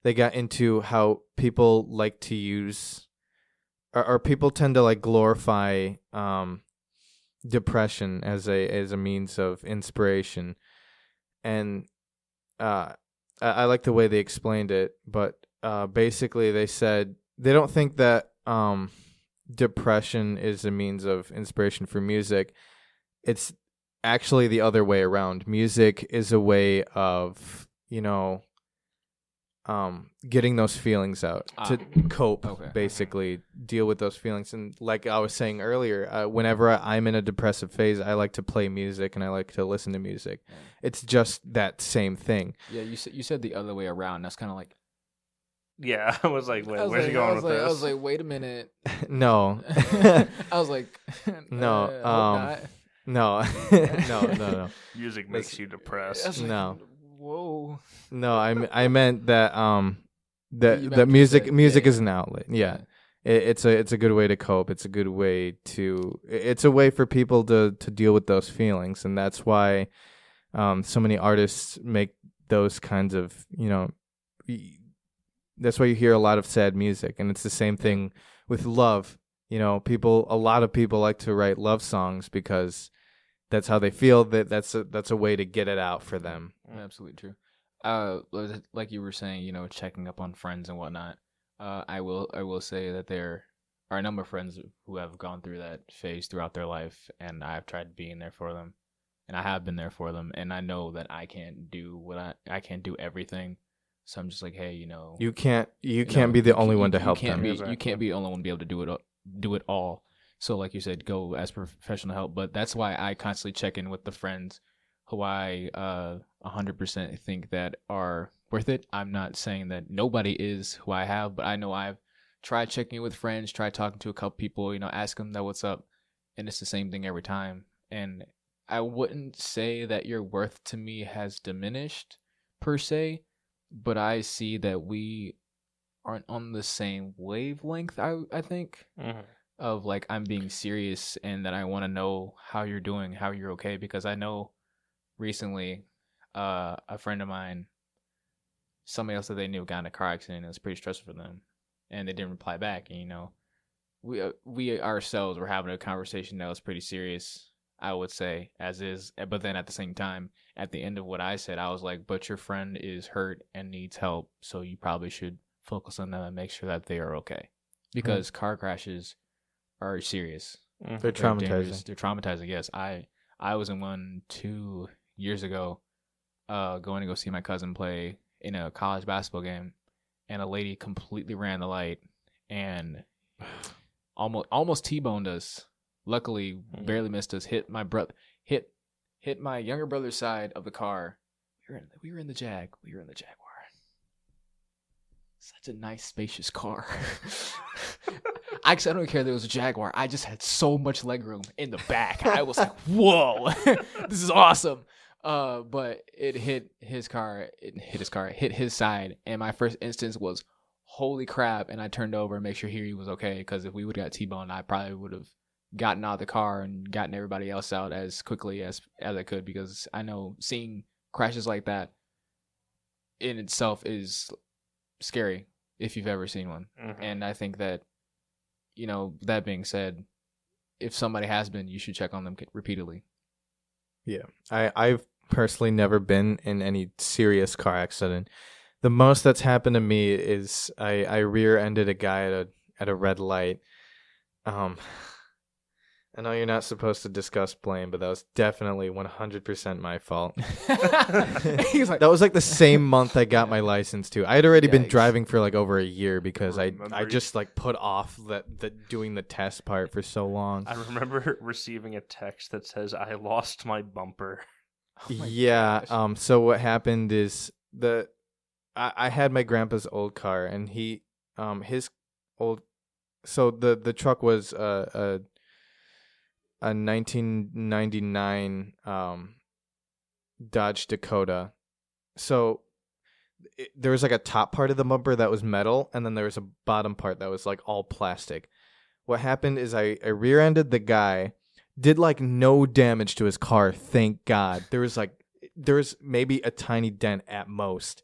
they got into how people like to use or, or people tend to like glorify um depression as a as a means of inspiration. And uh I, I like the way they explained it but uh basically they said they don't think that um depression is a means of inspiration for music. It's actually the other way around. Music is a way of you know um getting those feelings out to
Ah,
cope
okay.
basically deal with those feelings. And like i was saying earlier uh, whenever i'm in a depressive phase i like to play music and i like to listen to music. It's just that same thing.
Yeah, you said you said the other way around. That's kind of like
Yeah, I was like, wait,
was
where's
like,
he going with
like,
this?
I was like, wait a minute.
no
I was like,
No,
uh,
um, no no no no
Music
That's-
makes you depressed.
like,
No.
Whoa.
no i m- i meant that um that
You
that music
that-
music
yeah,
is an outlet yeah it, it's a it's a good way to cope. It's a good way to it's a way for people to to deal with those feelings, and that's why um, so many artists make those kinds of you know. That's why you hear a lot of sad music, and it's the same thing with love. You know, people a lot of people like to write love songs because that's how they feel. That that's a that's a way to get it out for them.
Absolutely true. Uh, like you were saying, you know, checking up on friends and whatnot. Uh, I will, I will say that there are a number of friends who have gone through that phase throughout their life, and I've tried being there for them, and I have been there for them, and I know that I can't do what I, I can't do everything, so I'm just like, hey, you know,
You can't you
you
can't
know,
be the only
can't-
one to
you
help
can't
them.
Be,
Exactly.
You can't be the only one to be able to do it, do it all. So, like you said, go as professional help. But that's why I constantly check in with the friends who I uh 100% think that are worth it. I'm not saying that nobody is who I have, but I know I've tried checking in with friends, tried talking to a couple people, you know, ask them that what's up, and it's the same thing every time. And I wouldn't say that your worth to me has diminished per se, but I see that we aren't on the same wavelength. I I think
Mhm.
of like I'm being serious and that I want to know how you're doing, how you're okay because I know recently uh a friend of mine somebody else that they knew got in a car accident and it was pretty stressful for them and they didn't reply back and you know we uh, we ourselves were having a conversation that was pretty serious I would say as is eh, but then at the same time at the end of what I said I was like but your friend is hurt and needs help so you probably should focus on them and make sure that they are okay because car crashes are serious
Mhm.
They're
very dangerous.
traumatizing.
They're traumatizing. Yes, I I was in one two years ago, uh, going to go see my cousin play in a college basketball game, and a lady completely ran the light and almost almost t-boned us. Luckily,
Mhm.
barely missed us. Hit my brother. Hit hit my younger brother's side of the car. We were in, we were in the Jag. We were in the Jaguar. Such a nice, spacious car. I, 'cause I don't care that it was a Jaguar. I just had so much legroom in the back. I was like, "Whoa, this is awesome!" Uh, but it hit his car. It hit his car. It hit his side, and my first instance was, "Holy crap!" And I turned over and make sure he was okay. Because if we would have got T-boned, I probably would have gotten out of the car and gotten everybody else out as quickly as as I could. Because I know seeing crashes like that in itself is scary if you've ever seen one.
Mhm.
And I think that, you know, that being said, if somebody has been, you should check on them repeatedly. Yeah.
I I've personally never been in any serious car accident. The most that's happened to me is I I rear-ended a guy at a at a red light. Um I know you're not supposed to discuss blame, but that was definitely 100% my fault.
He's like,
That was like the same month I got my license too. I had already been
Yikes.
driving for like over a year because I I
Remember-
just like put off that the doing the test part for so long.
I remember receiving a text that says, "I lost my bumper."
oh my
yeah.
gosh.
Um. So what happened is the I, I had my grandpa's old car, and he um his old so the the truck was a a, a 1999 um Dodge Dakota. So it, there was like a top part of the bumper that was metal, and then there was a bottom part that was like all plastic. What happened is I, I rear-ended the guy, did like no damage to his car, thank God. There was like there was maybe a tiny dent at most,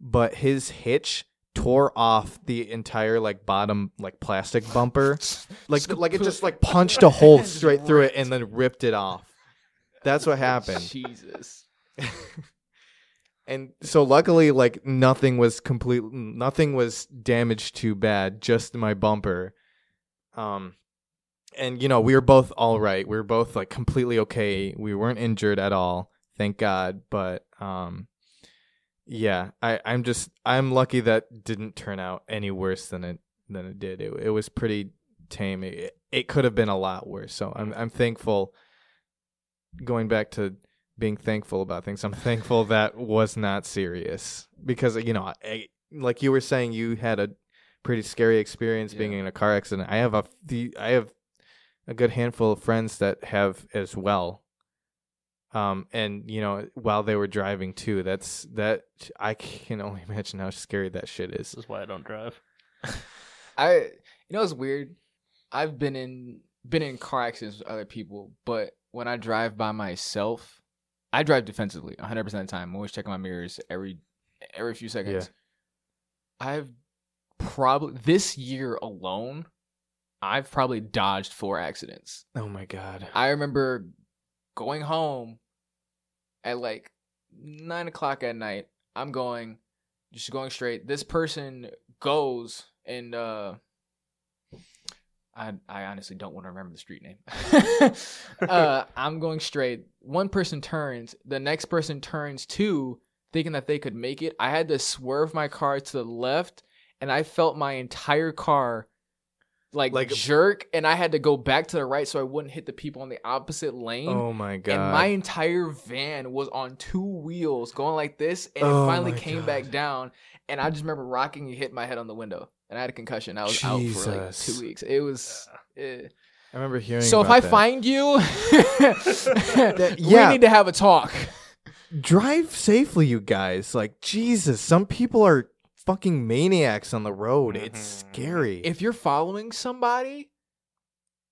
but his hitch tore off the entire like bottom like plastic bumper, like like it just like punched a hole straight through it and then ripped it off. That's what happened.
Jesus.
and so luckily like nothing was complete nothing was damaged too bad just my bumper um and you know we were both all right we were both like completely okay we weren't injured at all thank god but um yeah i i'm just i'm lucky that didn't turn out any worse than it than it did it, it was pretty tame it, it could have been a lot worse so i'm i'm thankful going back to being thankful about things. I'm thankful that was not serious because you know, I, like you were saying, you had a pretty scary experience being in a car accident. I have a the I have a good handful of friends that have as well. Um, and you know, while they were driving too, that's that I can only imagine how scary that shit is.
This is why I don't drive.
I you know it's weird. I've been in been in car accidents with other people, but when I drive by myself, I drive defensively 100% of the time. I'm always checking my mirrors every every few seconds. I've probably this year alone, I've probably dodged four accidents.
Oh my god.
I remember going home at like nine o'clock at night. I'm going, just going straight. This person goes and uh, I I honestly don't want to remember the street name. uh, I'm going straight. One person turns, the next person turns too, thinking that they could make it. I had to swerve my car to the left, and I felt my entire car like,
Like-
jerk, and I had to go back to the right so I wouldn't hit the people on the opposite lane.
Oh my god.
And my entire van was on two wheels going like this, and
Oh
it finally came
God.
back down. And I just remember rocking and hitting my head on the window, and I had a concussion. I was out for like two weeks. It was. eh.
I remember hearing.
So if I
that.
find you,
yeah.
we need to have a talk.
drive safely, you guys. Like Jesus, some people are fucking maniacs on the road. It's
Mhm.
scary.
If you're following somebody,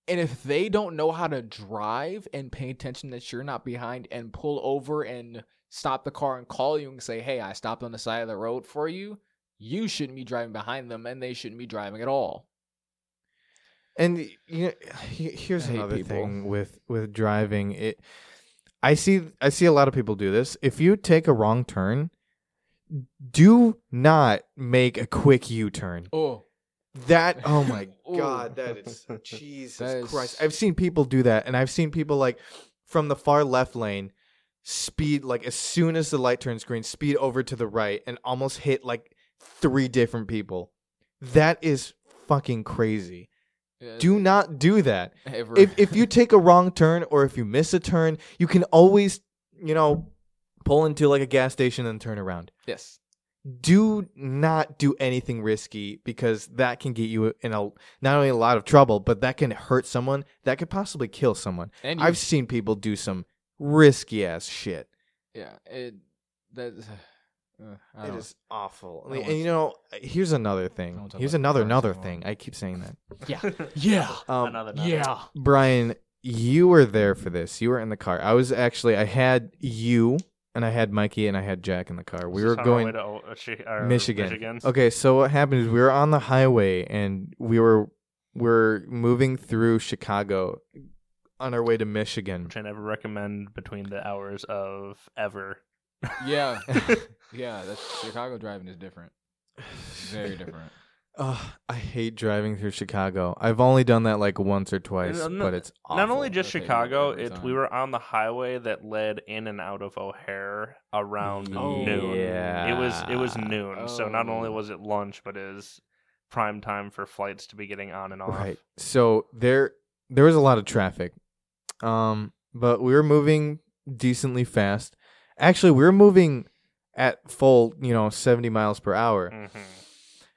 and if they don't know how to drive and pay attention that you're not behind and pull over and stop the car and call you and say, "Hey, I stopped on the side of the road for you," you shouldn't be driving behind them, and they shouldn't be driving at all.
And you know, here's another
people.
thing with with driving. It, I see, I see a lot of people do this. If you take a wrong turn, do not make a quick U turn.
Oh,
That, oh my
oh.
god, that is Jesus
That is-
Christ. I've seen people do that, and I've seen people like from the far left lane speed like as soon as the light turns green, speed over to the right and almost hit like three different people. That is fucking crazy. Do not do that.
ever.
If if you take a wrong turn or if you miss a turn, you can always, you know, pull into like a gas station and turn around.
yes,
Do not do anything risky because that can get you in a not only a lot of trouble, but that can hurt someone. That could possibly kill someone.
and you,
I've seen people do some risky ass shit.
yeah, it that. Uh, I
It
don't-
is awful.
I don't
And, you know, here's another thing.
don't wanna talk
Here's another another thing. I keep saying that.
Yeah, yeah,
Um,
Another night.
yeah.
Brian, you were there for this. You were in the car. I was actually. I had you and I had Mikey and I had Jack in the car. We were
this on our way
going
to O- uh, Chi- or
Michigan.
Michigan.
Okay, so what happened is we were on the highway and we were we're moving through Chicago on our way to Michigan.
which I never recommend between the hours of ever.
Yeah, yeah. That's Chicago driving is different. Very different.
Ugh, I hate driving through Chicago. I've only done that like once or twice,
no-
but it's awful.
Not only just
That's how you
Chicago,
every
it we
time.
were on the highway that led in and out of O'Hare around
Oh,
noon.
Yeah,
It was it was noon, so not only
Oh.
was it lunch, but it was prime time for flights to be getting on and off.
Right. So there there was a lot of traffic. Um but we were moving decently fast. Actually, we were moving at full, you know, 70 miles per hour.
hmm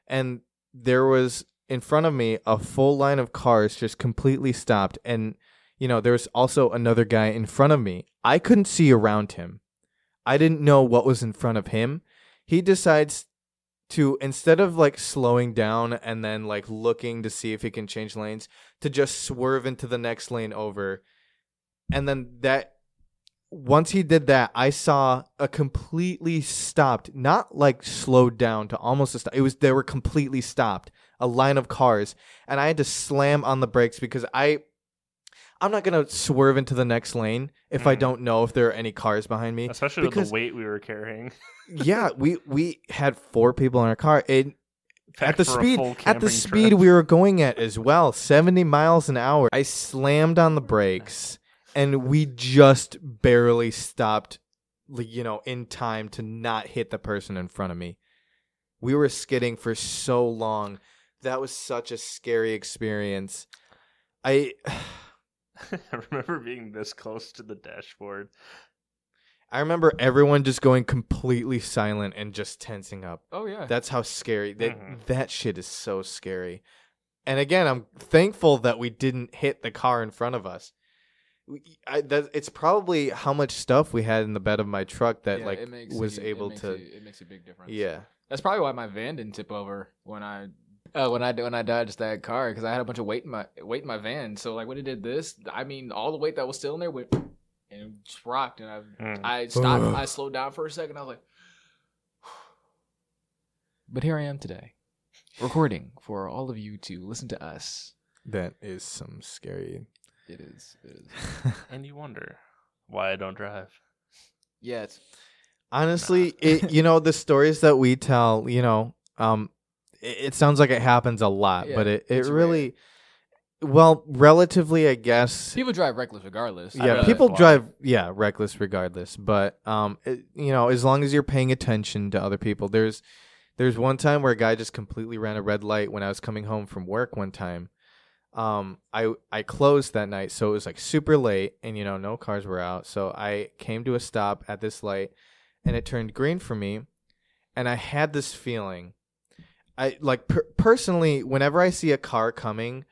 And there was in front of me a full line of cars just completely stopped and you know, there was also another guy in front of me. I couldn't see around him. I didn't know what was in front of him. He decides to instead of like slowing down and then like looking to see if he can change lanes to just swerve into the next lane over and then that once he did that i saw a completely stopped not like slowed down to almost a stop it was they were completely stopped a line of cars and i had to slam on the brakes because i i'm not going to swerve into the next lane if i
Mhm.
don't know if there are any cars behind me
Especially with the weight we were carrying.
yeah we we had four people in our car it at the speed at the speed
trip.
we were going at as well 70 miles an hour i slammed on the brakes and we just barely stopped like, you know in time to not hit the person in front of me we were skidding for so long that was such a scary experience i
I remember being this close to the dashboard.
i remember everyone just going completely silent and just tensing up
Oh yeah.
That's how scary that
Mhm.
that shit is so scary. And again, I'm thankful that we didn't hit the car in front of us. We- I, that, it's probably how much stuff we had in the bed of my truck that
Yeah,
like
it makes
was
a- it
able
makes
to.
a- it makes a big difference.
yeah,
That's probably why my van didn't tip over when I uh, when I when I dodged that car because I had a bunch of weight in my weight in my van. So like when it did this, I mean all the weight that was still in there went and just rocked, and I
Mm.
I stopped.
Ugh.
I slowed down for a second. I was like, but here I am today, recording for all of you to listen to us.
that is some scary.
It is. It is.
And you wonder why I don't drive.
Yeah. It's,
Honestly, it you know the stories that we tell, you know, um, it, it sounds like it happens a lot,
Yeah,
but it it
it's rare.
really, well, relatively, I guess.
people drive reckless regardless. I
yeah,
realize
people
why.
drive yeah reckless regardless but um it, you know as long as you're paying attention to other people there's there's one time where a guy just completely ran a red light when i was coming home from work one time um i i closed that night so it was like super late and you know no cars were out. So i came to a stop at this light and it turned green for me and i had this feeling. I like per- personally whenever i see a car coming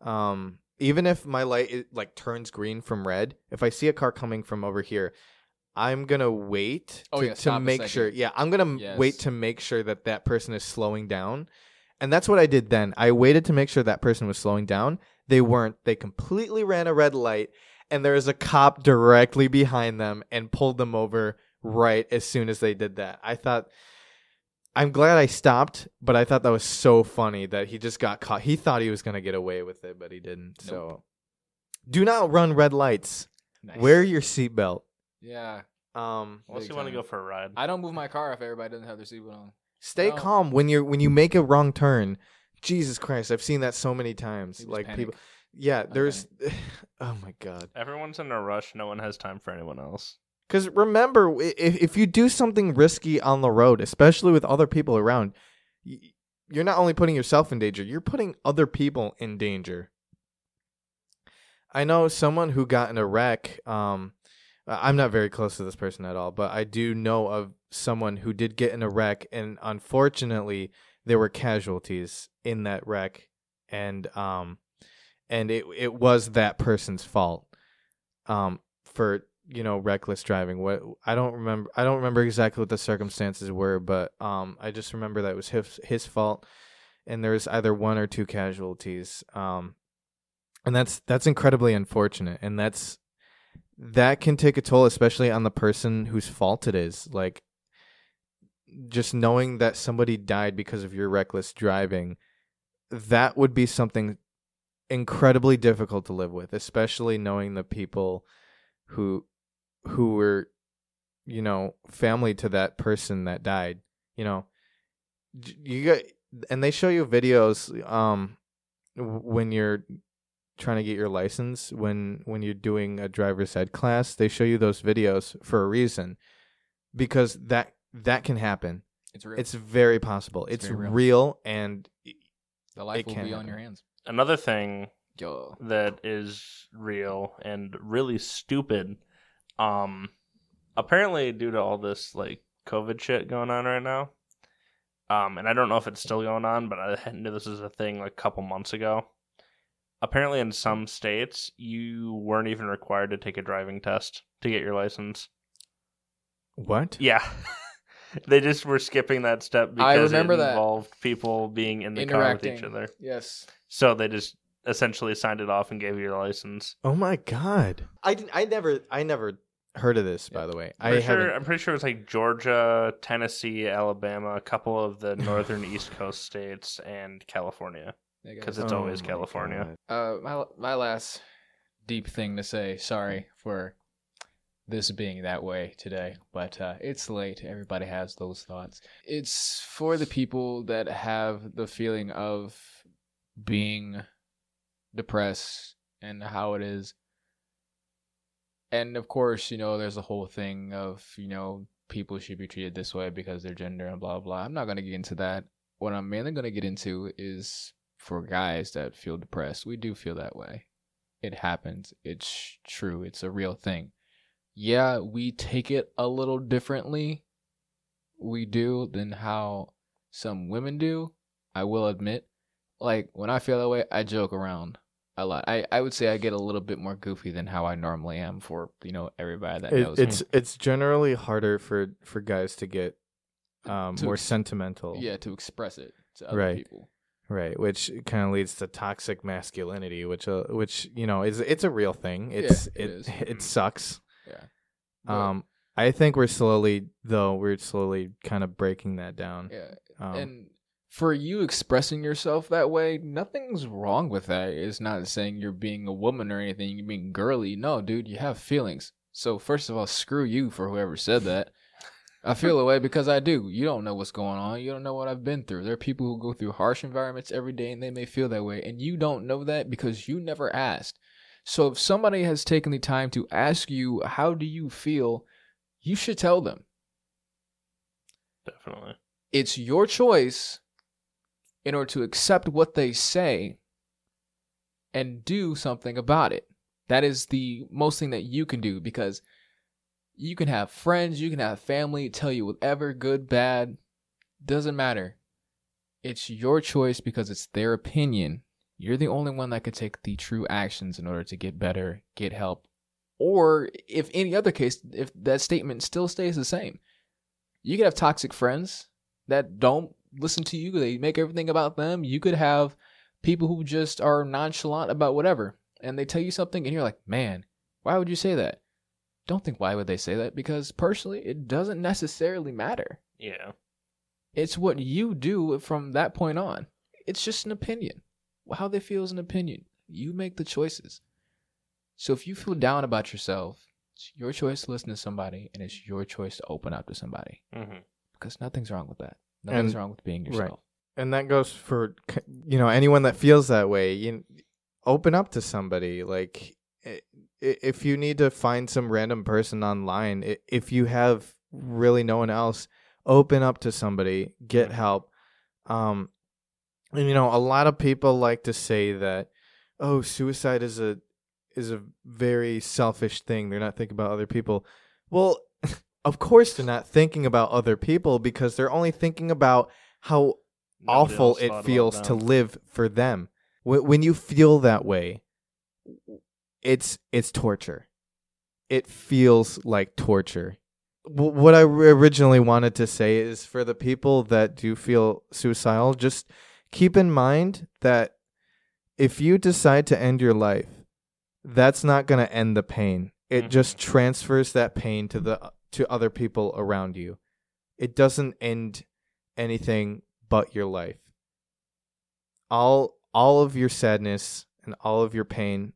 um even if my light it, like turns green from red if i see a car coming from over here i'm gonna wait
Oh,
to,
yeah,
to make sure yeah i'm gonna
Yes.
wait to make sure that that person is slowing down and that's what i did then i waited to make sure that person was slowing down they weren't they completely ran a red light and there was a cop directly behind them and pulled them over right as soon as they did that i thought I'm glad I stopped, but I thought that was so funny that he just got caught. He thought he was gonna get away with it, but he didn't. So, do not run red lights.
nice.
Wear your seatbelt.
Yeah.
Um,
Unless
Big
you want to go for a ride.
I don't move my car if everybody doesn't have their seatbelt on.
Stay
No.
calm when you're when you make a wrong turn. Jesus Christ, I've seen that so many times.
People
like
panic.
people, yeah.
I
There's, oh my god.
Everyone's in a rush. No one has time for anyone else.
Because remember, i- if if you do something risky on the road, especially with other people around, y- you're not only putting yourself in danger, you're putting other people in danger. I know someone who got in a wreck. Um, I- I'm not very close to this person at all, but I do know of someone who did get in a wreck, and unfortunately, there were casualties in that wreck, and um, and it it was that person's fault. Um, for you know reckless driving. What I don't remember. I don't remember exactly what the circumstances were, but um, I just remember that it was his his fault, and there was either one or two casualties. Um, and that's that's incredibly unfortunate, and that's that can take a toll, especially on the person whose fault it is. Like just knowing that somebody died because of your reckless driving, that would be something incredibly difficult to live with, especially knowing the people who who were you know family to that person that died. You know, you got and they show you videos um when you're trying to get your license when when you're doing a driver's ed class they show you those videos for a reason because that that can happen
It's real.
it's very possible
It's
it's,
very real.
real. and
the life
it
will
can
be on your hands.
Another thing
Yo.
that is real and really stupid. Um, apparently due to all this like COVID shit going on right now. Um, and I don't know if it's still going on, but I knew this was a thing like a couple months ago. Apparently, in some states, you weren't even required to take a driving test to get your license.
what
Yeah. they just were skipping that step
I
because
remember
it
that.
involved people being in the car with each other.
Yes.
So they just essentially signed it off and gave you your license.
oh my god i didn't i never i never heard of this by the way I
sure,
haven't...
I'm pretty sure it's like Georgia, Tennessee, Alabama, a couple of the northern East Coast states, and California. Because it's
Oh
always California.
God.
Uh, my my last deep thing to say. Sorry for this being that way today, but uh, it's late. Everybody has those thoughts. It's for the people that have the feeling of being depressed and how it is. And of course, you know, there's a whole thing of, you know, people should be treated this way because they're gender and blah blah. I'm not gonna get into that. What I'm mainly gonna get into is for guys that feel depressed. We do feel that way. It happens. It's true. It's a real thing. Yeah, we take it a little differently. We do than how some women do. I will admit. Like when I feel that way, I joke around a lot. I, I would say I get a little bit more goofy than how I normally am for you know everybody that
It-
knows
it's
me.
it's generally harder for for guys to get um
To
more
ex-
sentimental
Yeah, to express it to other
Right.
people.
Right which kind of leads to toxic masculinity which uh, which you know is it's a real thing it's
it
it
is.
it sucks
Yeah. But,
um i think we're slowly though we're slowly kind of breaking that down
yeah.
um,
and for you expressing yourself that way, nothing's wrong with that. It's not saying you're being a woman or anything, you're being girly. No, dude, you have feelings. So first of all, screw you for whoever said that. I feel the way because I do. You don't know what's going on. You don't know what I've been through. There are people who go through harsh environments every day and they may feel that way. And you don't know that because you never asked. So if somebody has taken the time to ask you, how do you feel? You should tell them.
Definitely.
it's your choice in order to accept what they say and do something about it. That is the most thing that you can do because you can have friends, you can have family tell you whatever, good, bad, doesn't matter. It's your choice because it's their opinion. You're the only one that could take the true actions in order to get better, get help. Or if any other case, if that statement still stays the same, you could have toxic friends that don't listen to you. They make everything about them. You could have people who just are nonchalant about whatever, and they tell you something, and you're like, man, why would you say that? Don't think why would they say that because personally, it doesn't necessarily matter.
Yeah.
It's what you do from that point on. It's just an opinion. How they feel is an opinion. You make the choices. So if you feel down about yourself, it's your choice to listen to somebody, and it's your choice to open up to somebody
hmm
because nothing's wrong with that. Nothing's
And-
wrong with being yourself. right.
and that goes for you know anyone that feels that way you open up to somebody like i- i- if you need to find some random person online if you have really no one else open up to somebody get help. Um and you know a lot of people like to say that oh suicide is a is a very selfish thing. They're not thinking about other people. Well of course they're not thinking about other people because they're only thinking about how
Nobody
awful it feels to live for them. When, when you feel that way, it's it's torture. It feels like torture. W- what I originally wanted to say is for the people that do feel suicidal, just keep in mind that if you decide to end your life, that's not going to end the pain. It
Mhm.
just transfers that pain to the to other people around you. It doesn't end anything but your life. All all of your sadness and all of your pain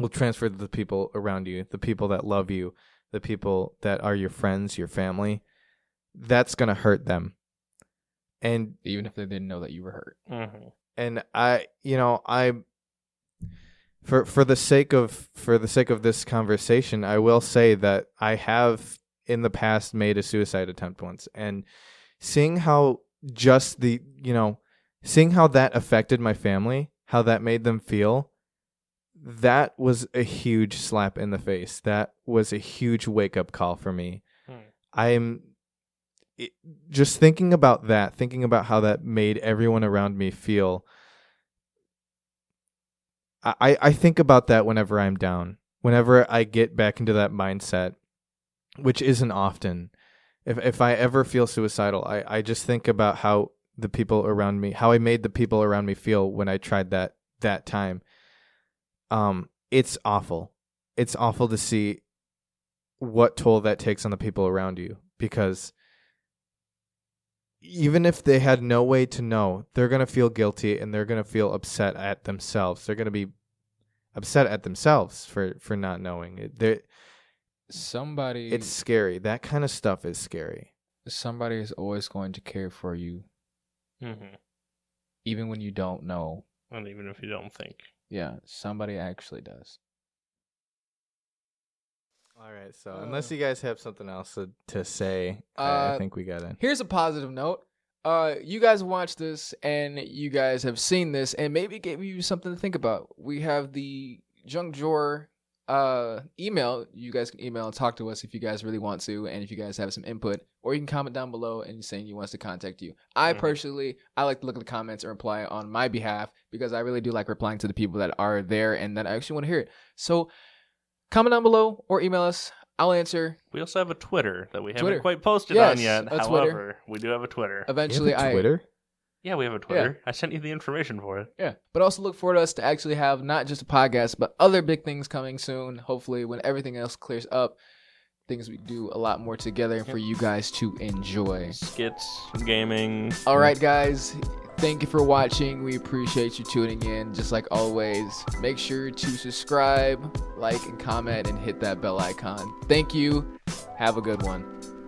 will transfer to the people around you, the people that love you, the people that are your friends, your family. That's going to hurt them. And
Even if they didn't know that you were hurt.
hmm
and I, you know, I for for the sake of for the sake of this conversation, I will say that I have in the past made a suicide attempt once and seeing how just the, you know, seeing how that affected my family, how that made them feel, that was a huge slap in the face. That was a huge wake up call for me.
Hmm.
I'm it, just thinking about that, thinking about how that made everyone around me feel. I, I think about that whenever I'm down, whenever I get back into that mindset, which isn't often. If if I ever feel suicidal, I, I just think about how the people around me, how I made the people around me feel when I tried that that time. Um, it's awful. It's awful to see what toll that takes on the people around you because even if they had no way to know, they're going to feel guilty and they're going to feel upset at themselves. They're going to be upset at themselves for for not knowing. It, they're-
Somebody
it's scary. That kind of stuff is scary.
somebody is always going to care for you,
hmm
even when you don't know.
And even if you don't think.
Yeah, somebody actually does.
All right. So
Uh,
unless you guys have something else to, to say, I, I
Uh,
think we got it.
Here's a positive note. Uh, you guys watched this and you guys have seen this and maybe it gave you something to think about. We have the Junk Drawer uh email. You guys can email and talk to us if you guys really want to, and if you guys have some input, or you can comment down below and saying you want us to contact you. I
Mhm.
personally, I like to look at the comments and reply on my behalf because I really do like replying to the people that are there and that I actually want to hear it. So, comment down below or email us. I'll answer.
We also have a Twitter that we haven't
Twitter.
quite posted
Yes,
on yet.
a Twitter.
However, we do have a Twitter.
Eventually,
You have a
I
Twitter.
Yeah, we have a Twitter. I sent you the information for it.
Yeah, but also look forward to us to actually have not just a podcast, but other big things coming soon. Hopefully, when everything else clears up, things we do a lot more together for you guys to enjoy.
Skits, gaming.
All right, guys, thank you for watching. We appreciate you tuning in. Just like always, make sure to subscribe, like, and comment, and hit that bell icon. Thank you. Have a good one.